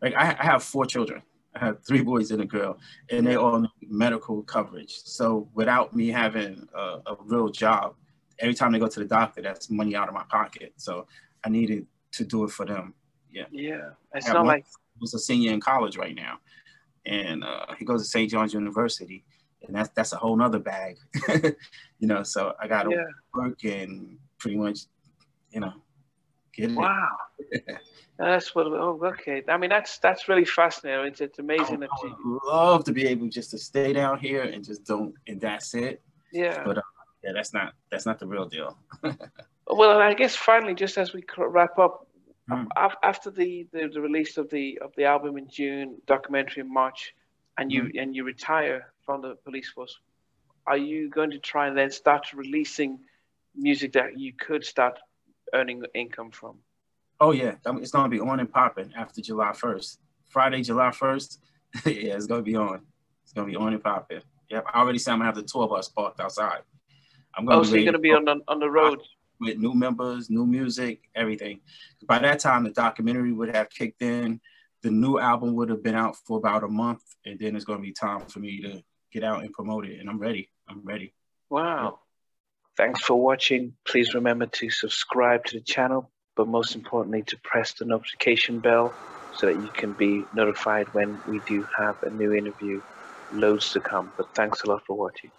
Like I, I have four children. I have three boys and a girl, and they all need medical coverage. So without me having a, a real job, every time they go to the doctor, that's money out of my pocket. So I needed to do it for them. Yeah. Yeah. It's not like was a senior in college right now, and uh, he goes to St. John's University, and that's that's a whole nother bag, you know. So I got to yeah. work and pretty much, you know, Wow. that's what. Oh, okay. I mean, that's that's really fascinating. It's, it's amazing I, that you love to be able just to stay down here and just don't, and that's it. Yeah. But uh, yeah, that's not that's not the real deal. well, I guess finally, just as we wrap up, mm. after the, the, the release of the of the album in June, documentary in March, and you mm. and you retire from the police force, are you going to try and then start releasing music that you could start earning income from? Oh yeah, it's gonna be on and popping after July first. Friday, July first. yeah, it's gonna be on. It's gonna be on and popping. Yep, I already said I'm gonna have the tour bus parked outside. I'm gonna. Oh, so you're gonna be on the on the road with new members, new music, everything. By that time, the documentary would have kicked in. The new album would have been out for about a month, and then it's gonna be time for me to get out and promote it. And I'm ready. I'm ready. Wow. Thanks for watching. Please remember to subscribe to the channel, but most importantly, to press the notification bell so that you can be notified when we do have a new interview. Loads to come. But thanks a lot for watching.